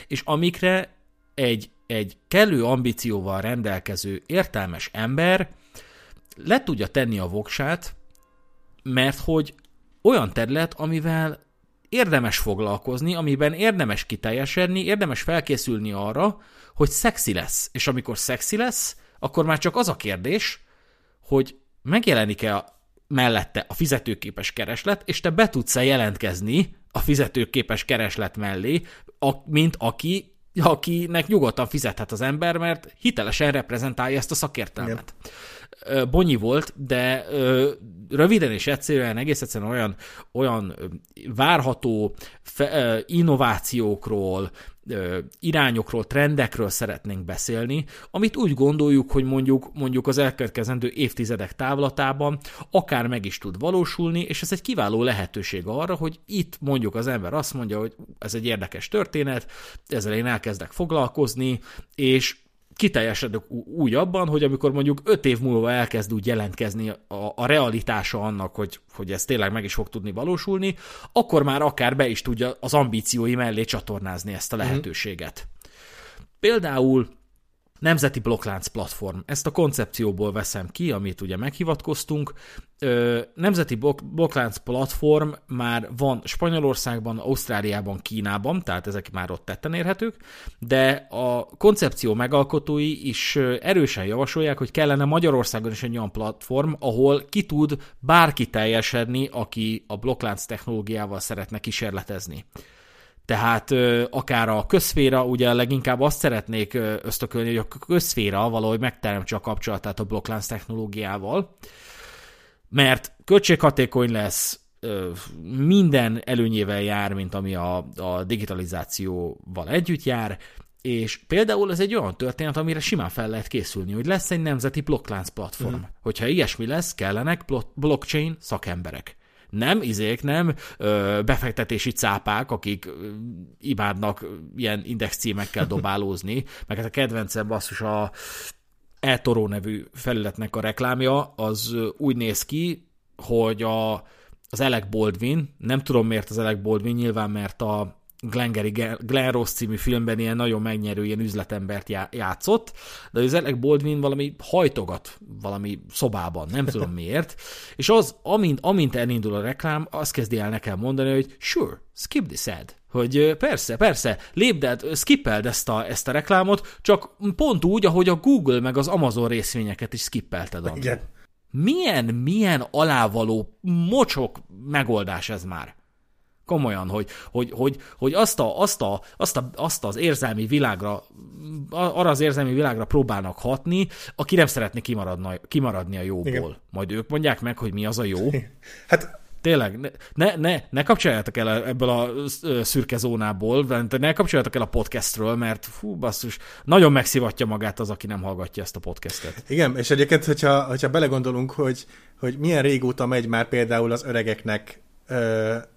és amikre egy, egy kellő ambícióval rendelkező értelmes ember le tudja tenni a voksát, mert hogy olyan terület, amivel érdemes foglalkozni, amiben érdemes kiteljesedni, érdemes felkészülni arra, hogy szexi lesz. És amikor szexi lesz, akkor már csak az a kérdés, hogy megjelenik-e mellette a fizetőképes kereslet, és te be tudsz-e jelentkezni a fizetőképes kereslet mellé, a, mint aki akinek nyugodtan fizethet az ember, mert hitelesen reprezentálja ezt a szakértelmet. Igen. Bonyi volt, de röviden és egyszerűen egész egyszerűen olyan, olyan várható innovációkról, irányokról, trendekről szeretnénk beszélni, amit úgy gondoljuk, hogy mondjuk, mondjuk az elkövetkezendő évtizedek távlatában akár meg is tud valósulni, és ez egy kiváló lehetőség arra, hogy itt mondjuk az ember azt mondja, hogy ez egy érdekes történet, ezzel én elkezdek foglalkozni, és kiteljesedek úgy abban, hogy amikor mondjuk öt év múlva elkezd úgy jelentkezni a, a realitása annak, hogy, hogy ez tényleg meg is fog tudni valósulni, akkor már akár be is tudja az ambíciói mellé csatornázni ezt a mhm. lehetőséget. Mm. Például Nemzeti blokklánc platform. Ezt a koncepcióból veszem ki, amit ugye meghivatkoztunk. Nemzeti blokklánc platform már van Spanyolországban, Ausztráliában, Kínában, tehát ezek már ott tetten érhetők, de a koncepció megalkotói is erősen javasolják, hogy kellene Magyarországon is egy olyan platform, ahol ki tud bárki teljesedni, aki a blokklánc technológiával szeretne kísérletezni. Tehát akár a közféra, ugye leginkább azt szeretnék ösztökölni, hogy a közféra valahogy megteremtse a kapcsolatát a blokklánc technológiával, mert költséghatékony lesz, minden előnyével jár, mint ami a, a digitalizációval együtt jár, és például ez egy olyan történet, amire simán fel lehet készülni, hogy lesz egy nemzeti blokklánc platform. Mm. Hogyha ilyesmi lesz, kellenek blockchain szakemberek nem izék, nem ö, befektetési cápák, akik ö, imádnak ilyen index címekkel dobálózni, meg hát a kedvencem basszus a eToro nevű felületnek a reklámja, az úgy néz ki, hogy a, az Alec Baldwin, nem tudom miért az Alec Baldwin, nyilván mert a Glengarry Glen Ross című filmben ilyen nagyon megnyerő ilyen üzletembert játszott, de az Alec Baldwin valami hajtogat valami szobában, nem tudom miért, és az, amint, amint elindul a reklám, azt kezdi el nekem mondani, hogy sure, skip this ad. Hogy persze, persze, lépded, skippeld ezt a, ezt a reklámot, csak pont úgy, ahogy a Google meg az Amazon részvényeket is skippelted. Igen. Milyen, milyen alávaló mocsok megoldás ez már. Komolyan, hogy, hogy, hogy, hogy azt, a, azt, a, azt, a, azt az érzelmi világra, arra az érzelmi világra próbálnak hatni, aki nem szeretné kimaradni, kimaradni a jóból. Igen. Majd ők mondják meg, hogy mi az a jó. Hát Tényleg, ne, ne, ne kapcsoljátok el ebből a szürke zónából, ne kapcsoljátok el a podcastről, mert fú, basszus, nagyon megszivatja magát az, aki nem hallgatja ezt a podcastet. Igen, és egyébként, hogyha, hogyha belegondolunk, hogy, hogy milyen régóta megy már például az öregeknek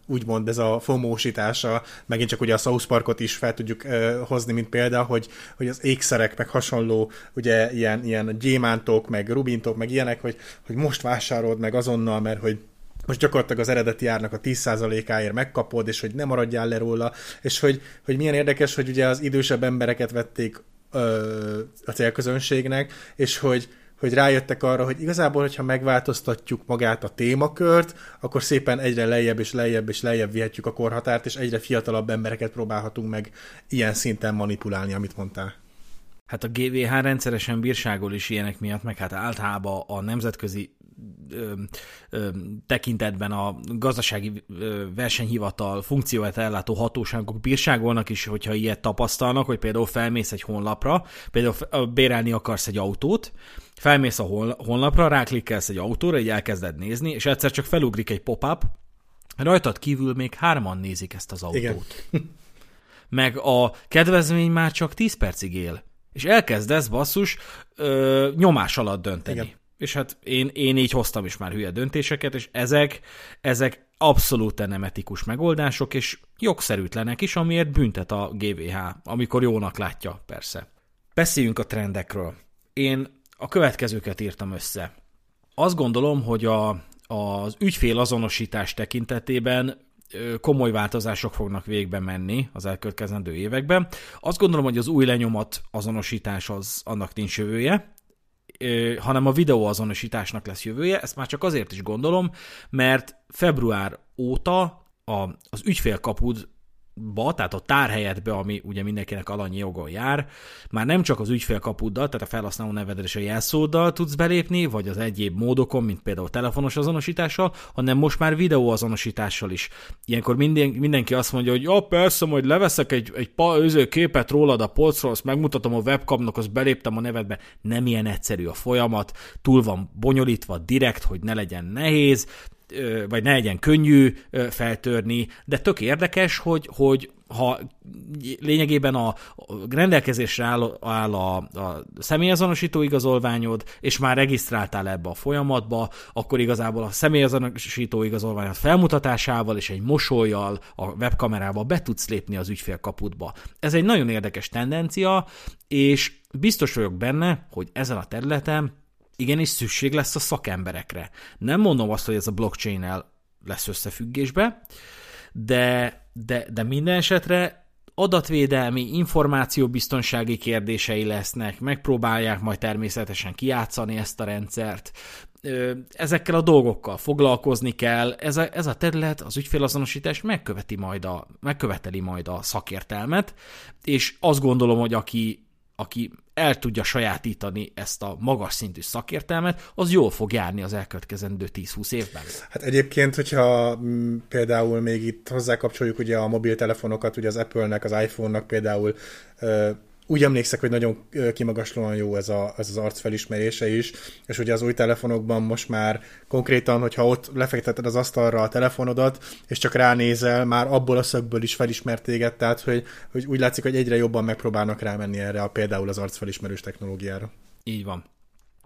úgymond ez a fomósítása, megint csak ugye a South Parkot is fel tudjuk hozni, mint példa, hogy, hogy az ékszerek, meg hasonló, ugye ilyen, ilyen gyémántok, meg rubintok, meg ilyenek, hogy, hogy most vásárold meg azonnal, mert hogy most gyakorlatilag az eredeti árnak a 10%-áért megkapod, és hogy nem maradjál le róla, és hogy, hogy milyen érdekes, hogy ugye az idősebb embereket vették ö, a célközönségnek, és hogy, hogy rájöttek arra, hogy igazából, hogyha megváltoztatjuk magát a témakört, akkor szépen egyre lejjebb és lejjebb és lejjebb vihetjük a korhatárt, és egyre fiatalabb embereket próbálhatunk meg ilyen szinten manipulálni, amit mondtál. Hát a GVH rendszeresen bírságol is ilyenek miatt, meg hát általában a nemzetközi ö, ö, tekintetben a gazdasági ö, versenyhivatal funkcióját ellátó hatóságok bírságolnak is, hogyha ilyet tapasztalnak, hogy például felmész egy honlapra, például bérelni akarsz egy autót, felmész a honlapra, ráklikkelsz egy autóra, egy elkezded nézni, és egyszer csak felugrik egy pop-up, rajtad kívül még hárman nézik ezt az autót. Igen. Meg a kedvezmény már csak 10 percig él. És elkezdesz basszus ö, nyomás alatt dönteni. Igen. És hát én, én így hoztam is már hülye döntéseket, és ezek, ezek abszolút nem etikus megoldások, és jogszerűtlenek is, amiért büntet a GVH, amikor jónak látja, persze. Beszéljünk a trendekről. Én a következőket írtam össze. Azt gondolom, hogy a, az ügyfél azonosítás tekintetében komoly változások fognak végbe menni az elkövetkezendő években. Azt gondolom, hogy az új lenyomat azonosítás az annak nincs jövője, hanem a videóazonosításnak lesz jövője. Ezt már csak azért is gondolom, mert február óta a, az ügyfélkapud ba, tehát a tárhelyetbe, ami ugye mindenkinek alanyi jogon jár, már nem csak az ügyfélkapuddal, tehát a felhasználó nevedre és a jelszóddal tudsz belépni, vagy az egyéb módokon, mint például telefonos azonosítással, hanem most már videóazonosítással is. Ilyenkor minden, mindenki azt mondja, hogy ja, persze, majd leveszek egy, egy pa, képet rólad a polcról, azt megmutatom a webcamnak, azt beléptem a nevedbe. Nem ilyen egyszerű a folyamat, túl van bonyolítva direkt, hogy ne legyen nehéz, vagy ne legyen könnyű feltörni, de tök érdekes, hogy, hogy ha lényegében a rendelkezésre áll, áll a, a személyazonosító igazolványod, és már regisztráltál ebbe a folyamatba, akkor igazából a személyazonosító igazolványod felmutatásával és egy mosolyjal a webkamerával be tudsz lépni az ügyfélkaputba. Ez egy nagyon érdekes tendencia, és biztos vagyok benne, hogy ezen a területen igenis szükség lesz a szakemberekre. Nem mondom azt, hogy ez a blockchain-el lesz összefüggésbe, de, de, de minden esetre adatvédelmi, információbiztonsági kérdései lesznek, megpróbálják majd természetesen kiátszani ezt a rendszert. Ezekkel a dolgokkal foglalkozni kell, ez a, ez a terület, az ügyfélazonosítás megköveti majd a, megköveteli majd a szakértelmet, és azt gondolom, hogy aki aki el tudja sajátítani ezt a magas szintű szakértelmet, az jól fog járni az elkövetkezendő 10-20 évben. Hát egyébként, hogyha m, például még itt hozzákapcsoljuk ugye a mobiltelefonokat, ugye az Apple-nek, az iPhone-nak például úgy emlékszek, hogy nagyon kimagaslóan jó ez, a, ez az arc felismerése is, és ugye az új telefonokban most már konkrétan, hogyha ott lefekteted az asztalra a telefonodat, és csak ránézel, már abból a szögből is felismert téged, tehát hogy, hogy úgy látszik, hogy egyre jobban megpróbálnak rámenni erre a például az arcfelismerős technológiára. Így van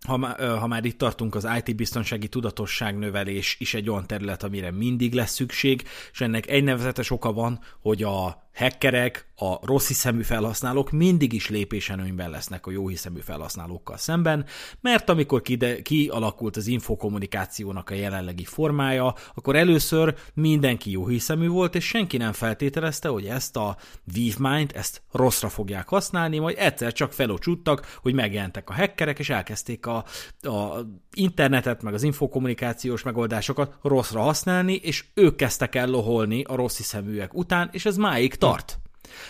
ha, ha már itt tartunk, az IT-biztonsági tudatosság növelés is egy olyan terület, amire mindig lesz szükség, és ennek egy nevezetes oka van, hogy a hackerek, a rossz hiszemű felhasználók mindig is lépésenőnyben lesznek a jó hiszemű felhasználókkal szemben, mert amikor kide, kialakult az infokommunikációnak a jelenlegi formája, akkor először mindenki jó hiszemű volt, és senki nem feltételezte, hogy ezt a vívmányt, ezt rosszra fogják használni, majd egyszer csak felocsuttak, hogy megjelentek a hackerek, és elkezdték a, a internetet, meg az infokommunikációs megoldásokat rosszra használni, és ők kezdtek el loholni a rossz hiszeműek után, és ez máig tart.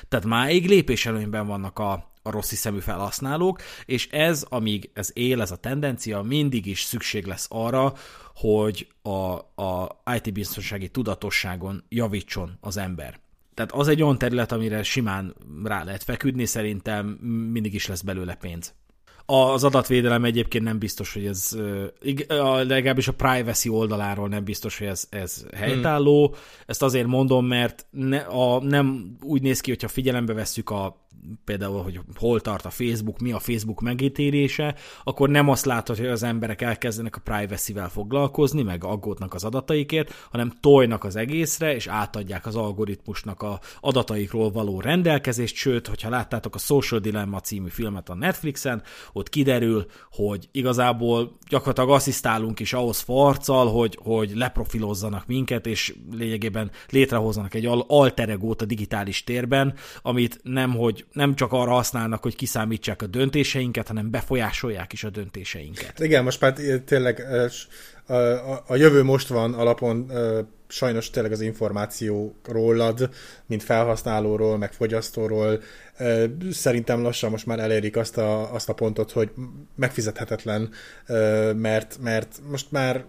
Tehát máig lépéselőnyben vannak a, a rossz hiszemű felhasználók, és ez, amíg ez él, ez a tendencia, mindig is szükség lesz arra, hogy a, a IT-biztonsági tudatosságon javítson az ember. Tehát az egy olyan terület, amire simán rá lehet feküdni, szerintem mindig is lesz belőle pénz. Az adatvédelem egyébként nem biztos, hogy ez, legalábbis a privacy oldaláról nem biztos, hogy ez, ez helytálló. Hmm. Ezt azért mondom, mert ne, a, nem úgy néz ki, hogyha figyelembe vesszük a például, hogy hol tart a Facebook, mi a Facebook megítélése, akkor nem azt látod, hogy az emberek elkezdenek a privacy-vel foglalkozni, meg aggódnak az adataikért, hanem tojnak az egészre, és átadják az algoritmusnak a adataikról való rendelkezést, sőt, hogyha láttátok a Social Dilemma című filmet a Netflixen, ott kiderül, hogy igazából gyakorlatilag asszisztálunk is ahhoz farccal, hogy, hogy leprofilozzanak minket, és lényegében létrehozzanak egy alter a digitális térben, amit nem, hogy nem csak arra használnak, hogy kiszámítsák a döntéseinket, hanem befolyásolják is a döntéseinket. Igen, most már tényleg a, a, a jövő most van alapon sajnos tényleg az információ rólad, mint felhasználóról, meg fogyasztóról, szerintem lassan most már elérik azt a, azt a pontot, hogy megfizethetetlen, mert, mert most már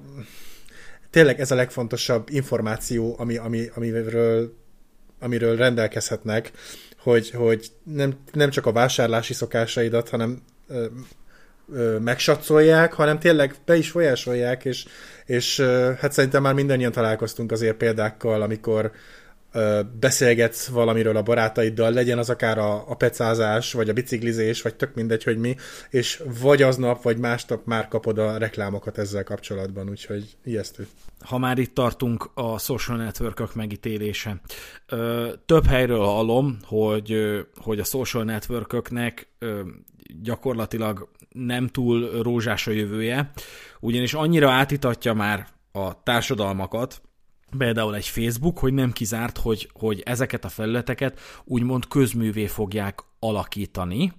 tényleg ez a legfontosabb információ, ami, ami, amiről, amiről rendelkezhetnek, hogy, hogy nem, nem csak a vásárlási szokásaidat, hanem ö, megsatszolják, hanem tényleg be is folyásolják, és, és ö, hát szerintem már mindannyian találkoztunk azért példákkal, amikor beszélgetsz valamiről a barátaiddal, legyen az akár a, a pecázás, vagy a biciklizés, vagy tök mindegy, hogy mi, és vagy aznap, vagy másnap már kapod a reklámokat ezzel kapcsolatban, úgyhogy ijesztő. Ha már itt tartunk a social network megítélése. Több helyről hallom, hogy, hogy a social network gyakorlatilag nem túl rózsás a jövője, ugyanis annyira átitatja már a társadalmakat, például egy Facebook, hogy nem kizárt, hogy, hogy ezeket a felületeket úgymond közművé fogják alakítani,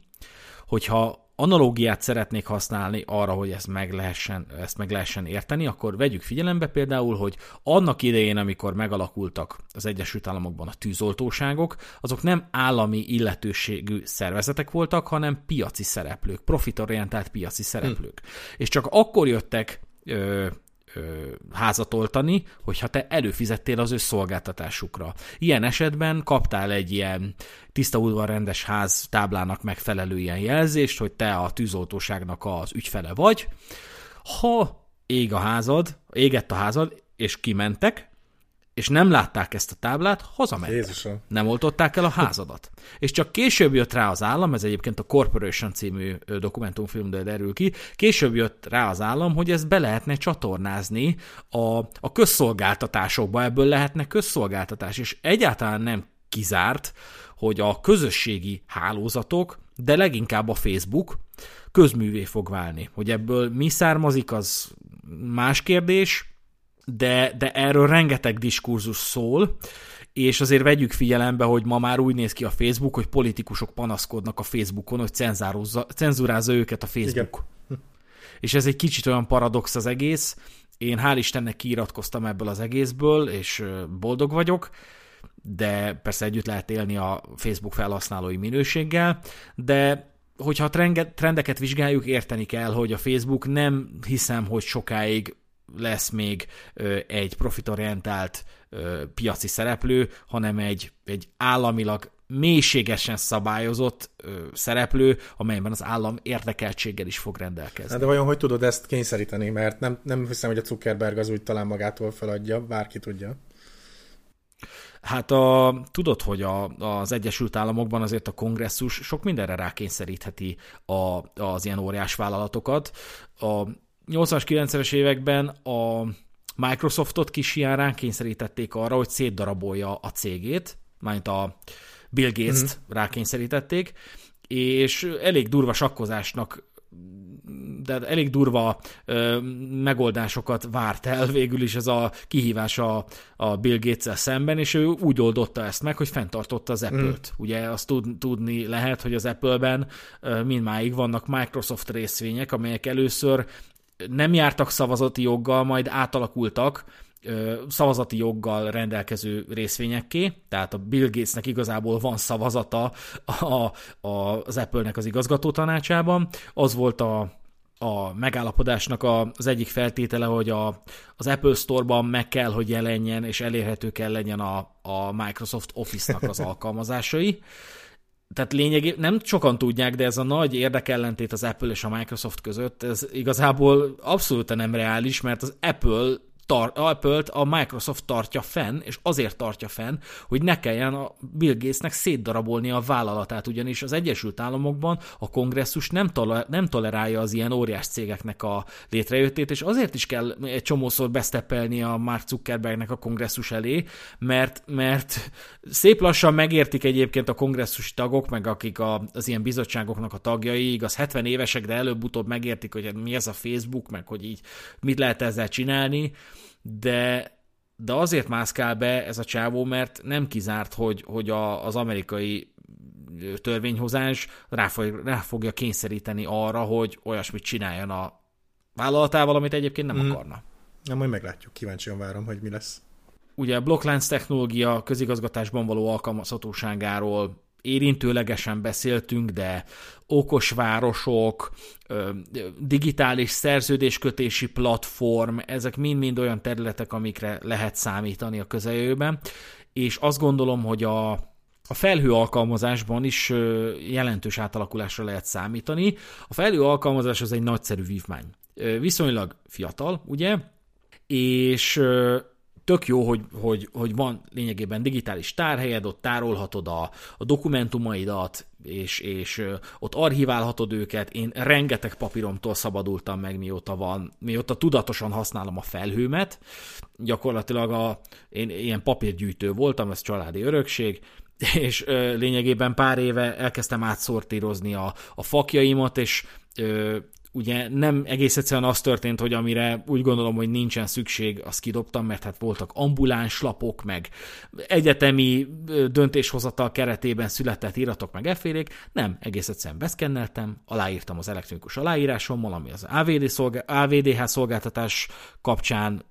hogyha analógiát szeretnék használni arra, hogy ezt meg, lehessen, ezt meg lehessen érteni, akkor vegyük figyelembe például, hogy annak idején, amikor megalakultak az Egyesült Államokban a tűzoltóságok, azok nem állami illetőségű szervezetek voltak, hanem piaci szereplők, profitorientált piaci szereplők. Hm. És csak akkor jöttek ö, házat oltani, hogyha te előfizettél az ő szolgáltatásukra. Ilyen esetben kaptál egy ilyen tiszta udvarrendes ház táblának megfelelő ilyen jelzést, hogy te a tűzoltóságnak az ügyfele vagy. Ha ég a házad, égett a házad, és kimentek, és nem látták ezt a táblát, hazamentek. Jézusom. Nem oltották el a házadat. És csak később jött rá az állam, ez egyébként a Corporation című dokumentumfilmből derül ki, később jött rá az állam, hogy ezt be lehetne csatornázni a, a közszolgáltatásokba, ebből lehetne közszolgáltatás, és egyáltalán nem kizárt, hogy a közösségi hálózatok, de leginkább a Facebook közművé fog válni. Hogy ebből mi származik, az más kérdés, de, de erről rengeteg diskurzus szól, és azért vegyük figyelembe, hogy ma már úgy néz ki a Facebook, hogy politikusok panaszkodnak a Facebookon, hogy cenzúrázza őket a Facebook. Igen. És ez egy kicsit olyan paradox az egész. Én hál' Istennek kiiratkoztam ebből az egészből, és boldog vagyok, de persze együtt lehet élni a Facebook felhasználói minőséggel, de hogyha a trendeket vizsgáljuk, érteni kell, hogy a Facebook nem hiszem, hogy sokáig lesz még egy profitorientált piaci szereplő, hanem egy, egy államilag mélységesen szabályozott ö, szereplő, amelyben az állam érdekeltséggel is fog rendelkezni. Hát de vajon hogy tudod ezt kényszeríteni? Mert nem, nem hiszem, hogy a Zuckerberg az úgy talán magától feladja, bárki tudja. Hát a, tudod, hogy a, az Egyesült Államokban azért a kongresszus sok mindenre rákényszerítheti a, az ilyen óriás vállalatokat. A 80-as, 90-es években a Microsoftot kis ilyen rákényszerítették arra, hogy szétdarabolja a cégét, majd a Bill Gates-t uh-huh. rákényszerítették, és elég durva sakkozásnak de elég durva ö, megoldásokat várt el végül is ez a kihívás a, a Bill gates szemben, és ő úgy oldotta ezt meg, hogy fenntartotta az Apple-t. Mm. Ugye azt tud, tudni lehet, hogy az Apple-ben mindmáig vannak Microsoft részvények, amelyek először nem jártak szavazati joggal, majd átalakultak szavazati joggal rendelkező részvényekké, tehát a Bill Gatesnek igazából van szavazata a, a, az Apple-nek az igazgató tanácsában. Az volt a, a megállapodásnak a, az egyik feltétele, hogy a, az Apple Store-ban meg kell, hogy jelenjen, és elérhető kell legyen a, a Microsoft Office-nak az alkalmazásai tehát lényegében nem sokan tudják, de ez a nagy érdekellentét az Apple és a Microsoft között, ez igazából abszolút nem reális, mert az Apple tar- Apple-t a Microsoft tartja fenn, és azért tartja fenn, hogy ne kelljen a Bill Gatesnek szétdarabolni a vállalatát, ugyanis az Egyesült Államokban a kongresszus nem, tole- nem tolerálja az ilyen óriás cégeknek a létrejöttét, és azért is kell egy csomószor beszteppelni a Mark Zuckerbergnek a kongresszus elé, mert, mert szép lassan megértik egyébként a kongresszusi tagok, meg akik a, az ilyen bizottságoknak a tagjai, igaz 70 évesek, de előbb-utóbb megértik, hogy mi ez a Facebook, meg hogy így mit lehet ezzel csinálni, de, de azért mászkál be ez a csávó, mert nem kizárt, hogy, hogy a, az amerikai törvényhozás rá, fog, rá fogja kényszeríteni arra, hogy olyasmit csináljon a vállalatával, amit egyébként nem mm. akarna. Na, majd meglátjuk, kíváncsian várom, hogy mi lesz. Ugye a blokklánc technológia közigazgatásban való alkalmazhatóságáról érintőlegesen beszéltünk, de okos városok, digitális szerződéskötési platform, ezek mind-mind olyan területek, amikre lehet számítani a közeljövőben, és azt gondolom, hogy a, a felhő alkalmazásban is jelentős átalakulásra lehet számítani. A felhő alkalmazás az egy nagyszerű vívmány. Viszonylag fiatal, ugye? És tök jó, hogy, hogy, hogy van lényegében digitális tárhelyed, ott tárolhatod a, a dokumentumaidat, és, és ott archiválhatod őket. Én rengeteg papíromtól szabadultam meg, mióta van, mióta tudatosan használom a felhőmet. Gyakorlatilag a, én ilyen papírgyűjtő voltam, ez családi örökség, és ö, lényegében pár éve elkezdtem átszortírozni a, a fakjaimat, és ugye nem egész egyszerűen az történt, hogy amire úgy gondolom, hogy nincsen szükség, azt kidobtam, mert hát voltak ambuláns lapok, meg egyetemi döntéshozatal keretében született iratok, meg effélék. Nem, egész egyszerűen beszkenneltem, aláírtam az elektronikus aláírásommal, ami az AVD szolgál, AVDH szolgáltatás kapcsán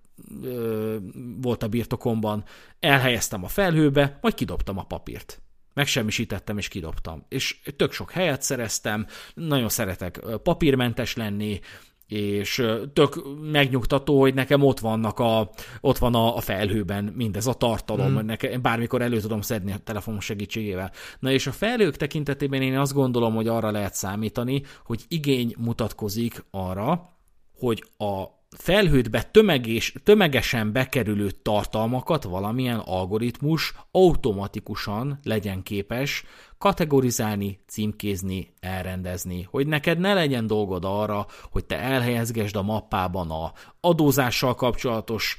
ö, volt a birtokomban, elhelyeztem a felhőbe, majd kidobtam a papírt megsemmisítettem és kidobtam. És tök sok helyet szereztem, nagyon szeretek papírmentes lenni, és tök megnyugtató, hogy nekem ott vannak a, ott van a, a felhőben mindez a tartalom, mm. nekem bármikor elő tudom szedni a telefonom segítségével. Na és a felhők tekintetében én azt gondolom, hogy arra lehet számítani, hogy igény mutatkozik arra, hogy a felhőtbe tömegés, tömegesen bekerülő tartalmakat valamilyen algoritmus automatikusan legyen képes kategorizálni, címkézni, elrendezni, hogy neked ne legyen dolgod arra, hogy te elhelyezgesd a mappában a adózással kapcsolatos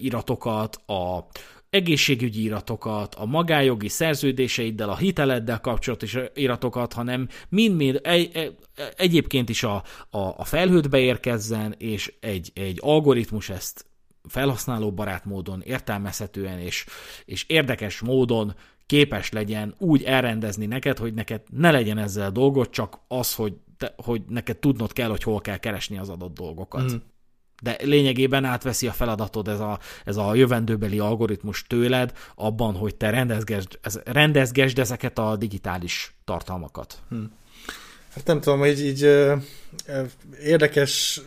iratokat, a egészségügyi iratokat, a magájogi szerződéseiddel, a hiteleddel kapcsolatos iratokat, hanem mind-mind egy, egyébként is a, a, a felhőt beérkezzen, és egy, egy algoritmus ezt felhasználó barát módon, értelmezhetően és, és érdekes módon képes legyen úgy elrendezni neked, hogy neked ne legyen ezzel dolgod, csak az, hogy, te, hogy neked tudnod kell, hogy hol kell keresni az adott dolgokat. Mm de lényegében átveszi a feladatod ez a, ez a jövendőbeli algoritmus tőled abban, hogy te rendezgesd, rendezgesd ezeket a digitális tartalmakat. Hmm. Hát nem tudom, hogy így ö, ö, érdekes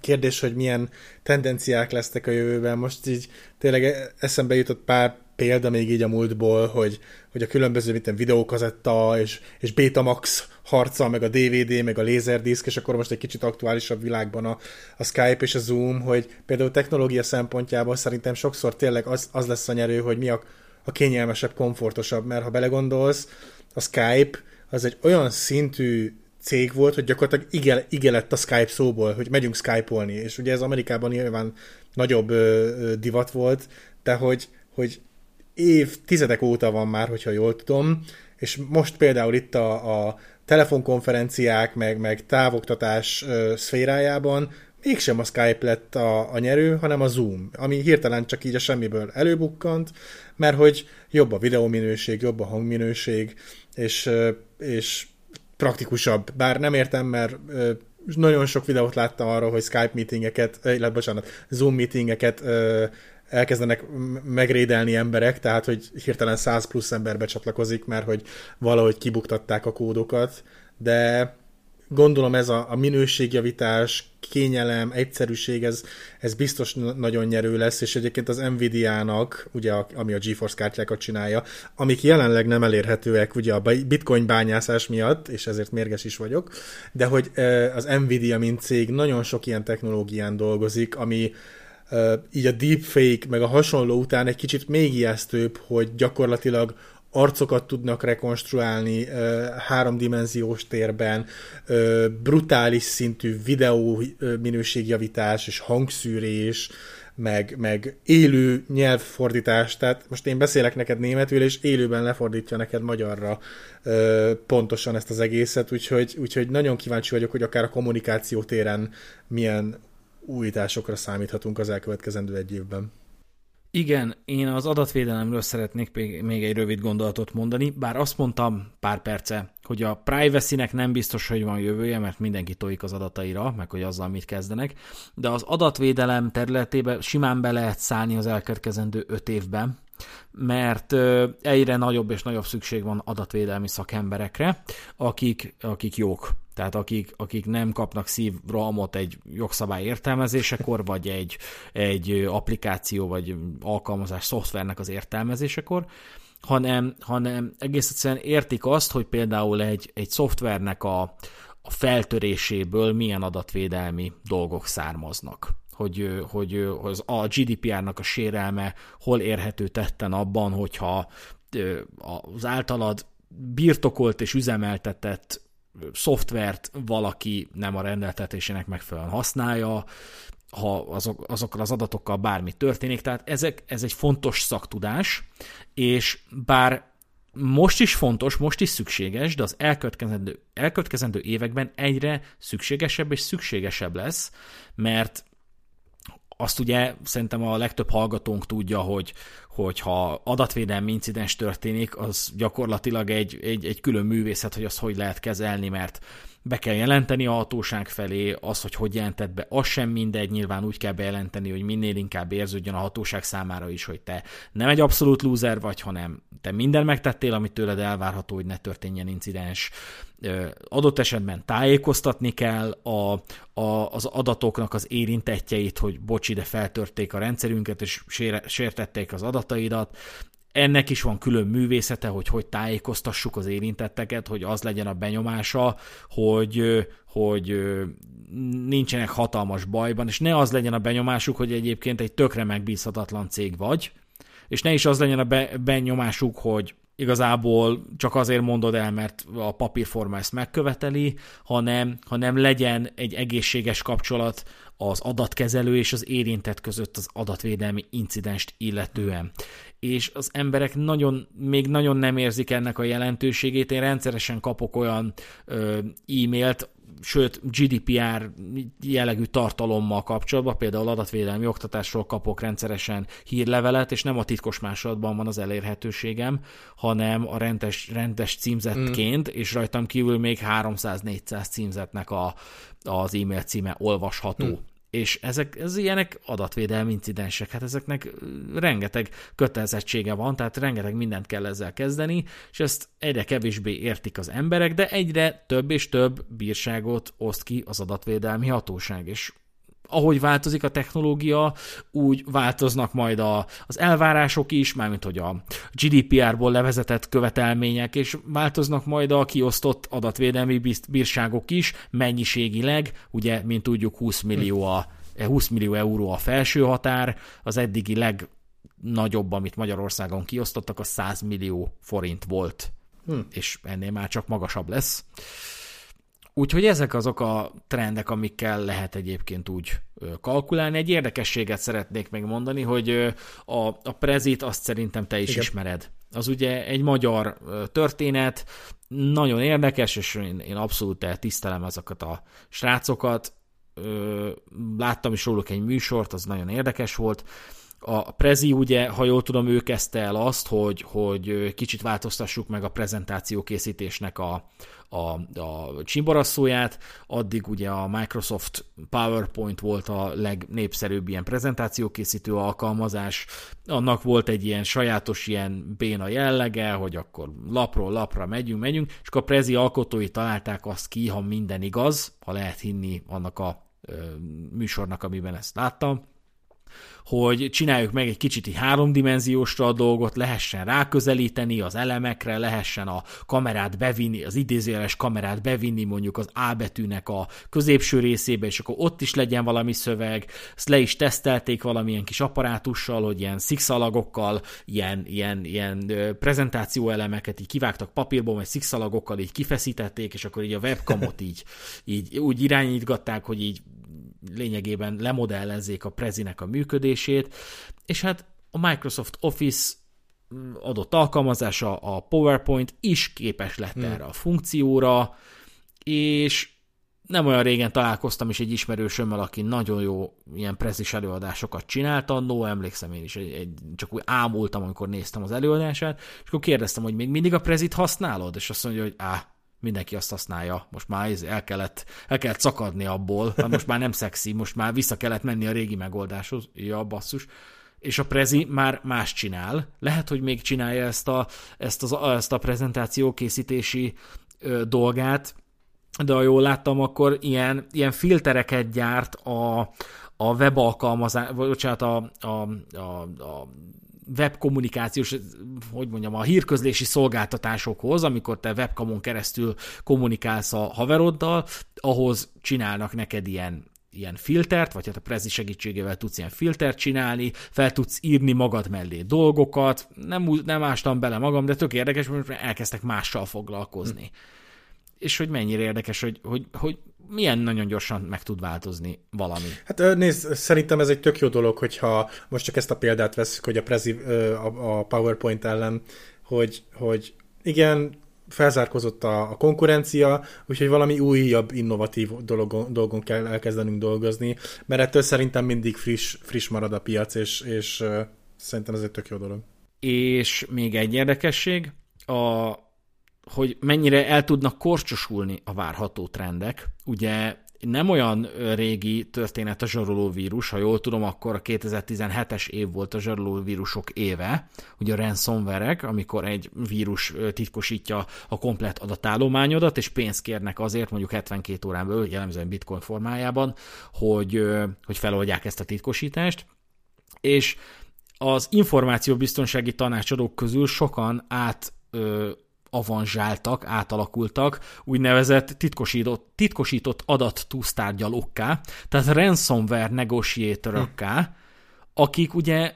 kérdés, hogy milyen tendenciák lesznek a jövőben. Most így tényleg eszembe jutott pár példa még így a múltból, hogy, hogy a különböző mint videókazetta és, és Betamax harca, meg a DVD, meg a Laserdisc, és akkor most egy kicsit aktuálisabb világban a, a Skype és a Zoom, hogy például technológia szempontjából szerintem sokszor tényleg az, az lesz a nyerő, hogy mi a, a kényelmesebb, komfortosabb, mert ha belegondolsz, a Skype az egy olyan szintű cég volt, hogy gyakorlatilag ige, ige lett a Skype szóból, hogy megyünk Skype-olni, és ugye ez Amerikában nyilván nagyobb ö, ö, divat volt, de hogy, hogy év, tizedek óta van már, hogyha jól tudom, és most például itt a, a telefonkonferenciák, meg, meg távoktatás ö, szférájában mégsem a Skype lett a, a nyerő, hanem a Zoom, ami hirtelen csak így a semmiből előbukkant, mert hogy jobb a videóminőség, jobb a hangminőség, és, és praktikusabb. Bár nem értem, mert nagyon sok videót láttam arról, hogy Skype meetingeket, illetve bocsánat, Zoom meetingeket elkezdenek megrédelni emberek, tehát hogy hirtelen 100 plusz ember becsatlakozik, mert hogy valahogy kibuktatták a kódokat, de gondolom ez a, a minőségjavítás, kényelem, egyszerűség, ez, ez biztos nagyon nyerő lesz, és egyébként az Nvidia-nak, ugye, ami a GeForce kártyákat csinálja, amik jelenleg nem elérhetőek ugye a bitcoin bányászás miatt, és ezért mérges is vagyok, de hogy az Nvidia, mint cég nagyon sok ilyen technológián dolgozik, ami így a deepfake, meg a hasonló után egy kicsit még ijesztőbb, hogy gyakorlatilag arcokat tudnak rekonstruálni háromdimenziós térben, brutális szintű videó minőségjavítás és hangszűrés, meg, meg élő nyelvfordítás, tehát most én beszélek neked németül, és élőben lefordítja neked magyarra ö, pontosan ezt az egészet, úgyhogy, úgyhogy nagyon kíváncsi vagyok, hogy akár a kommunikáció téren milyen újításokra számíthatunk az elkövetkezendő egy évben. Igen, én az adatvédelemről szeretnék még egy rövid gondolatot mondani, bár azt mondtam pár perce, hogy a privacy-nek nem biztos, hogy van jövője, mert mindenki tojik az adataira, meg hogy azzal mit kezdenek, de az adatvédelem területébe simán be lehet szállni az elkövetkezendő öt évben, mert egyre nagyobb és nagyobb szükség van adatvédelmi szakemberekre, akik, akik jók. Tehát akik, akik nem kapnak szívrohamot egy jogszabály értelmezésekor, vagy egy, egy applikáció, vagy alkalmazás szoftvernek az értelmezésekor, hanem, hanem egész egyszerűen értik azt, hogy például egy, egy szoftvernek a, a feltöréséből milyen adatvédelmi dolgok származnak. Hogy, hogy, hogy a GDPR-nak a sérelme hol érhető tetten abban, hogyha az általad birtokolt és üzemeltetett szoftvert valaki nem a rendeltetésének megfelelően használja, ha azok, azokkal az adatokkal bármi történik. Tehát ezek, ez egy fontos szaktudás, és bár most is fontos, most is szükséges, de az elkövetkezendő, elkövetkezendő években egyre szükségesebb és szükségesebb lesz, mert azt ugye szerintem a legtöbb hallgatónk tudja, hogy, hogy ha adatvédelmi incidens történik, az gyakorlatilag egy, egy, egy külön művészet, hogy azt hogy lehet kezelni, mert be kell jelenteni a hatóság felé, az, hogy hogy jelentett be, az sem mindegy, nyilván úgy kell bejelenteni, hogy minél inkább érződjön a hatóság számára is, hogy te nem egy abszolút lúzer vagy, hanem te minden megtettél, amit tőled elvárható, hogy ne történjen incidens. Adott esetben tájékoztatni kell a, a, az adatoknak az érintettjeit, hogy bocs, ide feltörték a rendszerünket, és sértették az adataidat, ennek is van külön művészete, hogy hogy tájékoztassuk az érintetteket, hogy az legyen a benyomása, hogy, hogy nincsenek hatalmas bajban, és ne az legyen a benyomásuk, hogy egyébként egy tökre megbízhatatlan cég vagy, és ne is az legyen a be, benyomásuk, hogy igazából csak azért mondod el, mert a papírforma ezt megköveteli, hanem, hanem legyen egy egészséges kapcsolat az adatkezelő és az érintett között az adatvédelmi incidenst illetően. És az emberek nagyon, még nagyon nem érzik ennek a jelentőségét. Én rendszeresen kapok olyan ö, e-mailt, sőt GDPR jellegű tartalommal kapcsolatban, például adatvédelmi oktatásról kapok rendszeresen hírlevelet, és nem a titkos másolatban van az elérhetőségem, hanem a rendes, rendes címzetként, mm. és rajtam kívül még 300-400 címzetnek a, az e-mail címe olvasható. Mm és ezek ez ilyenek adatvédelmi incidensek, hát ezeknek rengeteg kötelezettsége van, tehát rengeteg mindent kell ezzel kezdeni, és ezt egyre kevésbé értik az emberek, de egyre több és több bírságot oszt ki az adatvédelmi hatóság, és ahogy változik a technológia, úgy változnak majd a, az elvárások is, mármint hogy a GDPR-ból levezetett követelmények, és változnak majd a kiosztott adatvédelmi bírságok is, mennyiségileg, ugye, mint tudjuk, 20 millió, a, 20 millió euró a felső határ, az eddigi legnagyobb, amit Magyarországon kiosztottak, a 100 millió forint volt, hm. és ennél már csak magasabb lesz. Úgyhogy ezek azok a trendek, amikkel lehet egyébként úgy kalkulálni. Egy érdekességet szeretnék megmondani, hogy a, a Prezit azt szerintem te is Igen. ismered. Az ugye egy magyar történet, nagyon érdekes, és én, én abszolút tisztelem ezeket a srácokat. Láttam is róluk egy műsort, az nagyon érdekes volt a Prezi ugye, ha jól tudom, ő kezdte el azt, hogy, hogy kicsit változtassuk meg a prezentáció készítésnek a, a, a csimbarasszóját, addig ugye a Microsoft PowerPoint volt a legnépszerűbb ilyen prezentációkészítő alkalmazás, annak volt egy ilyen sajátos ilyen béna jellege, hogy akkor lapról lapra megyünk, megyünk, és akkor a Prezi alkotói találták azt ki, ha minden igaz, ha lehet hinni annak a műsornak, amiben ezt láttam, hogy csináljuk meg egy kicsit így háromdimenziósra a dolgot, lehessen ráközelíteni az elemekre, lehessen a kamerát bevinni, az idézőjeles kamerát bevinni mondjuk az A betűnek a középső részébe, és akkor ott is legyen valami szöveg, ezt le is tesztelték valamilyen kis apparátussal, hogy ilyen szikszalagokkal, ilyen, ilyen, ilyen prezentáció elemeket így kivágtak papírból, vagy szikszalagokkal így kifeszítették, és akkor így a webkamot így, így úgy irányítgatták, hogy így lényegében lemodellezzék a Prezinek a működését, és hát a Microsoft Office mm, adott alkalmazása, a PowerPoint is képes lett hmm. erre a funkcióra, és nem olyan régen találkoztam is egy ismerősömmel, aki nagyon jó ilyen prezis előadásokat csinált annó, emlékszem én is, egy, egy, csak úgy ámultam, amikor néztem az előadását, és akkor kérdeztem, hogy még mindig a prezit használod? És azt mondja, hogy á, mindenki azt használja. Most már el kellett, el kellett szakadni abból, mert most már nem szexi, most már vissza kellett menni a régi megoldáshoz. Ja, basszus. És a Prezi már más csinál. Lehet, hogy még csinálja ezt a, ezt, az, ezt a prezentáció készítési ö, dolgát, de ha jól láttam, akkor ilyen, ilyen filtereket gyárt a, a web alkalmazás, vagy bocsánat, a, a, a, a webkommunikációs, hogy mondjam, a hírközlési szolgáltatásokhoz, amikor te webkamon keresztül kommunikálsz a haveroddal, ahhoz csinálnak neked ilyen ilyen filtert, vagy hát a Prezi segítségével tudsz ilyen filtert csinálni, fel tudsz írni magad mellé dolgokat, nem, nem ástam bele magam, de tök érdekes, mert elkezdtek mással foglalkozni. Hm. És hogy mennyire érdekes, hogy, hogy, hogy milyen nagyon gyorsan meg tud változni valami. Hát nézd, szerintem ez egy tök jó dolog, hogyha most csak ezt a példát veszük, hogy a Prezi a PowerPoint ellen, hogy, hogy igen, felzárkozott a, a konkurencia, úgyhogy valami újabb, innovatív dolgon, dolgon kell elkezdenünk dolgozni, mert ettől szerintem mindig friss, friss marad a piac, és, és szerintem ez egy tök jó dolog. És még egy érdekesség, a, hogy mennyire el tudnak korcsosulni a várható trendek. Ugye nem olyan régi történet a zsarolóvírus, ha jól tudom, akkor a 2017-es év volt a zsarolóvírusok éve, ugye a ransomware amikor egy vírus titkosítja a komplet adatállományodat, és pénzt kérnek azért, mondjuk 72 órán belül, jellemzően bitcoin formájában, hogy, hogy feloldják ezt a titkosítást, és az információbiztonsági tanácsadók közül sokan át avanzsáltak, átalakultak úgynevezett titkosított, titkosított adattúztárgyalókká, tehát ransomware negotiatorokká, akik ugye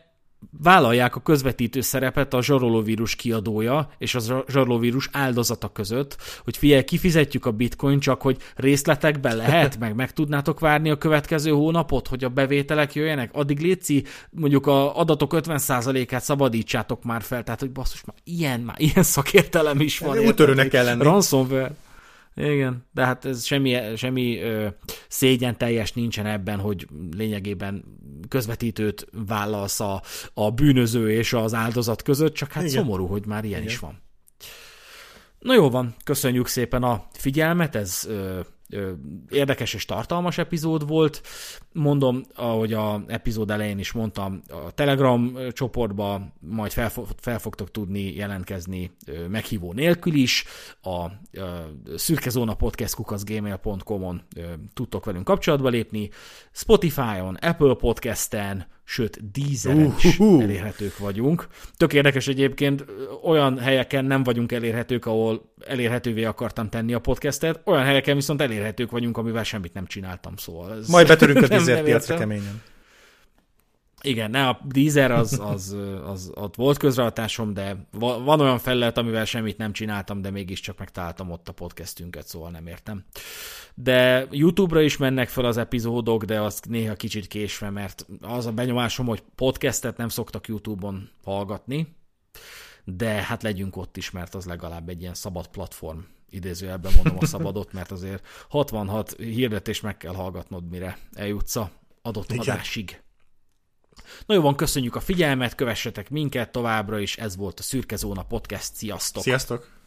vállalják a közvetítő szerepet a zsarolóvírus kiadója és a zsarolóvírus áldozata között, hogy figyelj, kifizetjük a bitcoin, csak hogy részletekben lehet, meg meg tudnátok várni a következő hónapot, hogy a bevételek jöjjenek, addig létszi, mondjuk a adatok 50%-át szabadítsátok már fel, tehát hogy basszus, már ilyen, már ilyen szakértelem is van. Útörőnek kell lenni. Ransomware. Igen, de hát ez semmi, semmi ö, szégyen teljes nincsen ebben, hogy lényegében közvetítőt vállalsz a, a bűnöző és az áldozat között, csak hát Igen. szomorú, hogy már ilyen Igen. is van. Na jó van, köszönjük szépen a figyelmet, ez ö, érdekes és tartalmas epizód volt. Mondom, ahogy a epizód elején is mondtam, a Telegram csoportba majd fel, fel fogtok tudni jelentkezni meghívó nélkül is. A szürkezóna podcastkukaszgmail.com-on tudtok velünk kapcsolatba lépni. Spotify-on, Apple Podcast-en, sőt, is uh, elérhetők vagyunk. Tök érdekes egyébként, olyan helyeken nem vagyunk elérhetők, ahol elérhetővé akartam tenni a podcastet, olyan helyeken viszont elérhetők vagyunk, amivel semmit nem csináltam, szóval ez Majd betörünk a Deezer piacra keményen. Igen, ne, a Deezer az, az, az, az volt közreadásom, de van olyan felület, amivel semmit nem csináltam, de mégiscsak megtaláltam ott a podcastünket, szóval nem értem. De YouTube-ra is mennek fel az epizódok, de az néha kicsit késve, mert az a benyomásom, hogy podcastet nem szoktak YouTube-on hallgatni, de hát legyünk ott is, mert az legalább egy ilyen szabad platform idézőjelben mondom a szabadot, mert azért 66 hirdetést meg kell hallgatnod, mire eljutsz a adott Igen. adásig. Na jó van, köszönjük a figyelmet, kövessetek minket továbbra is, ez volt a Szürke Zóna Podcast, sziasztok! Sziasztok!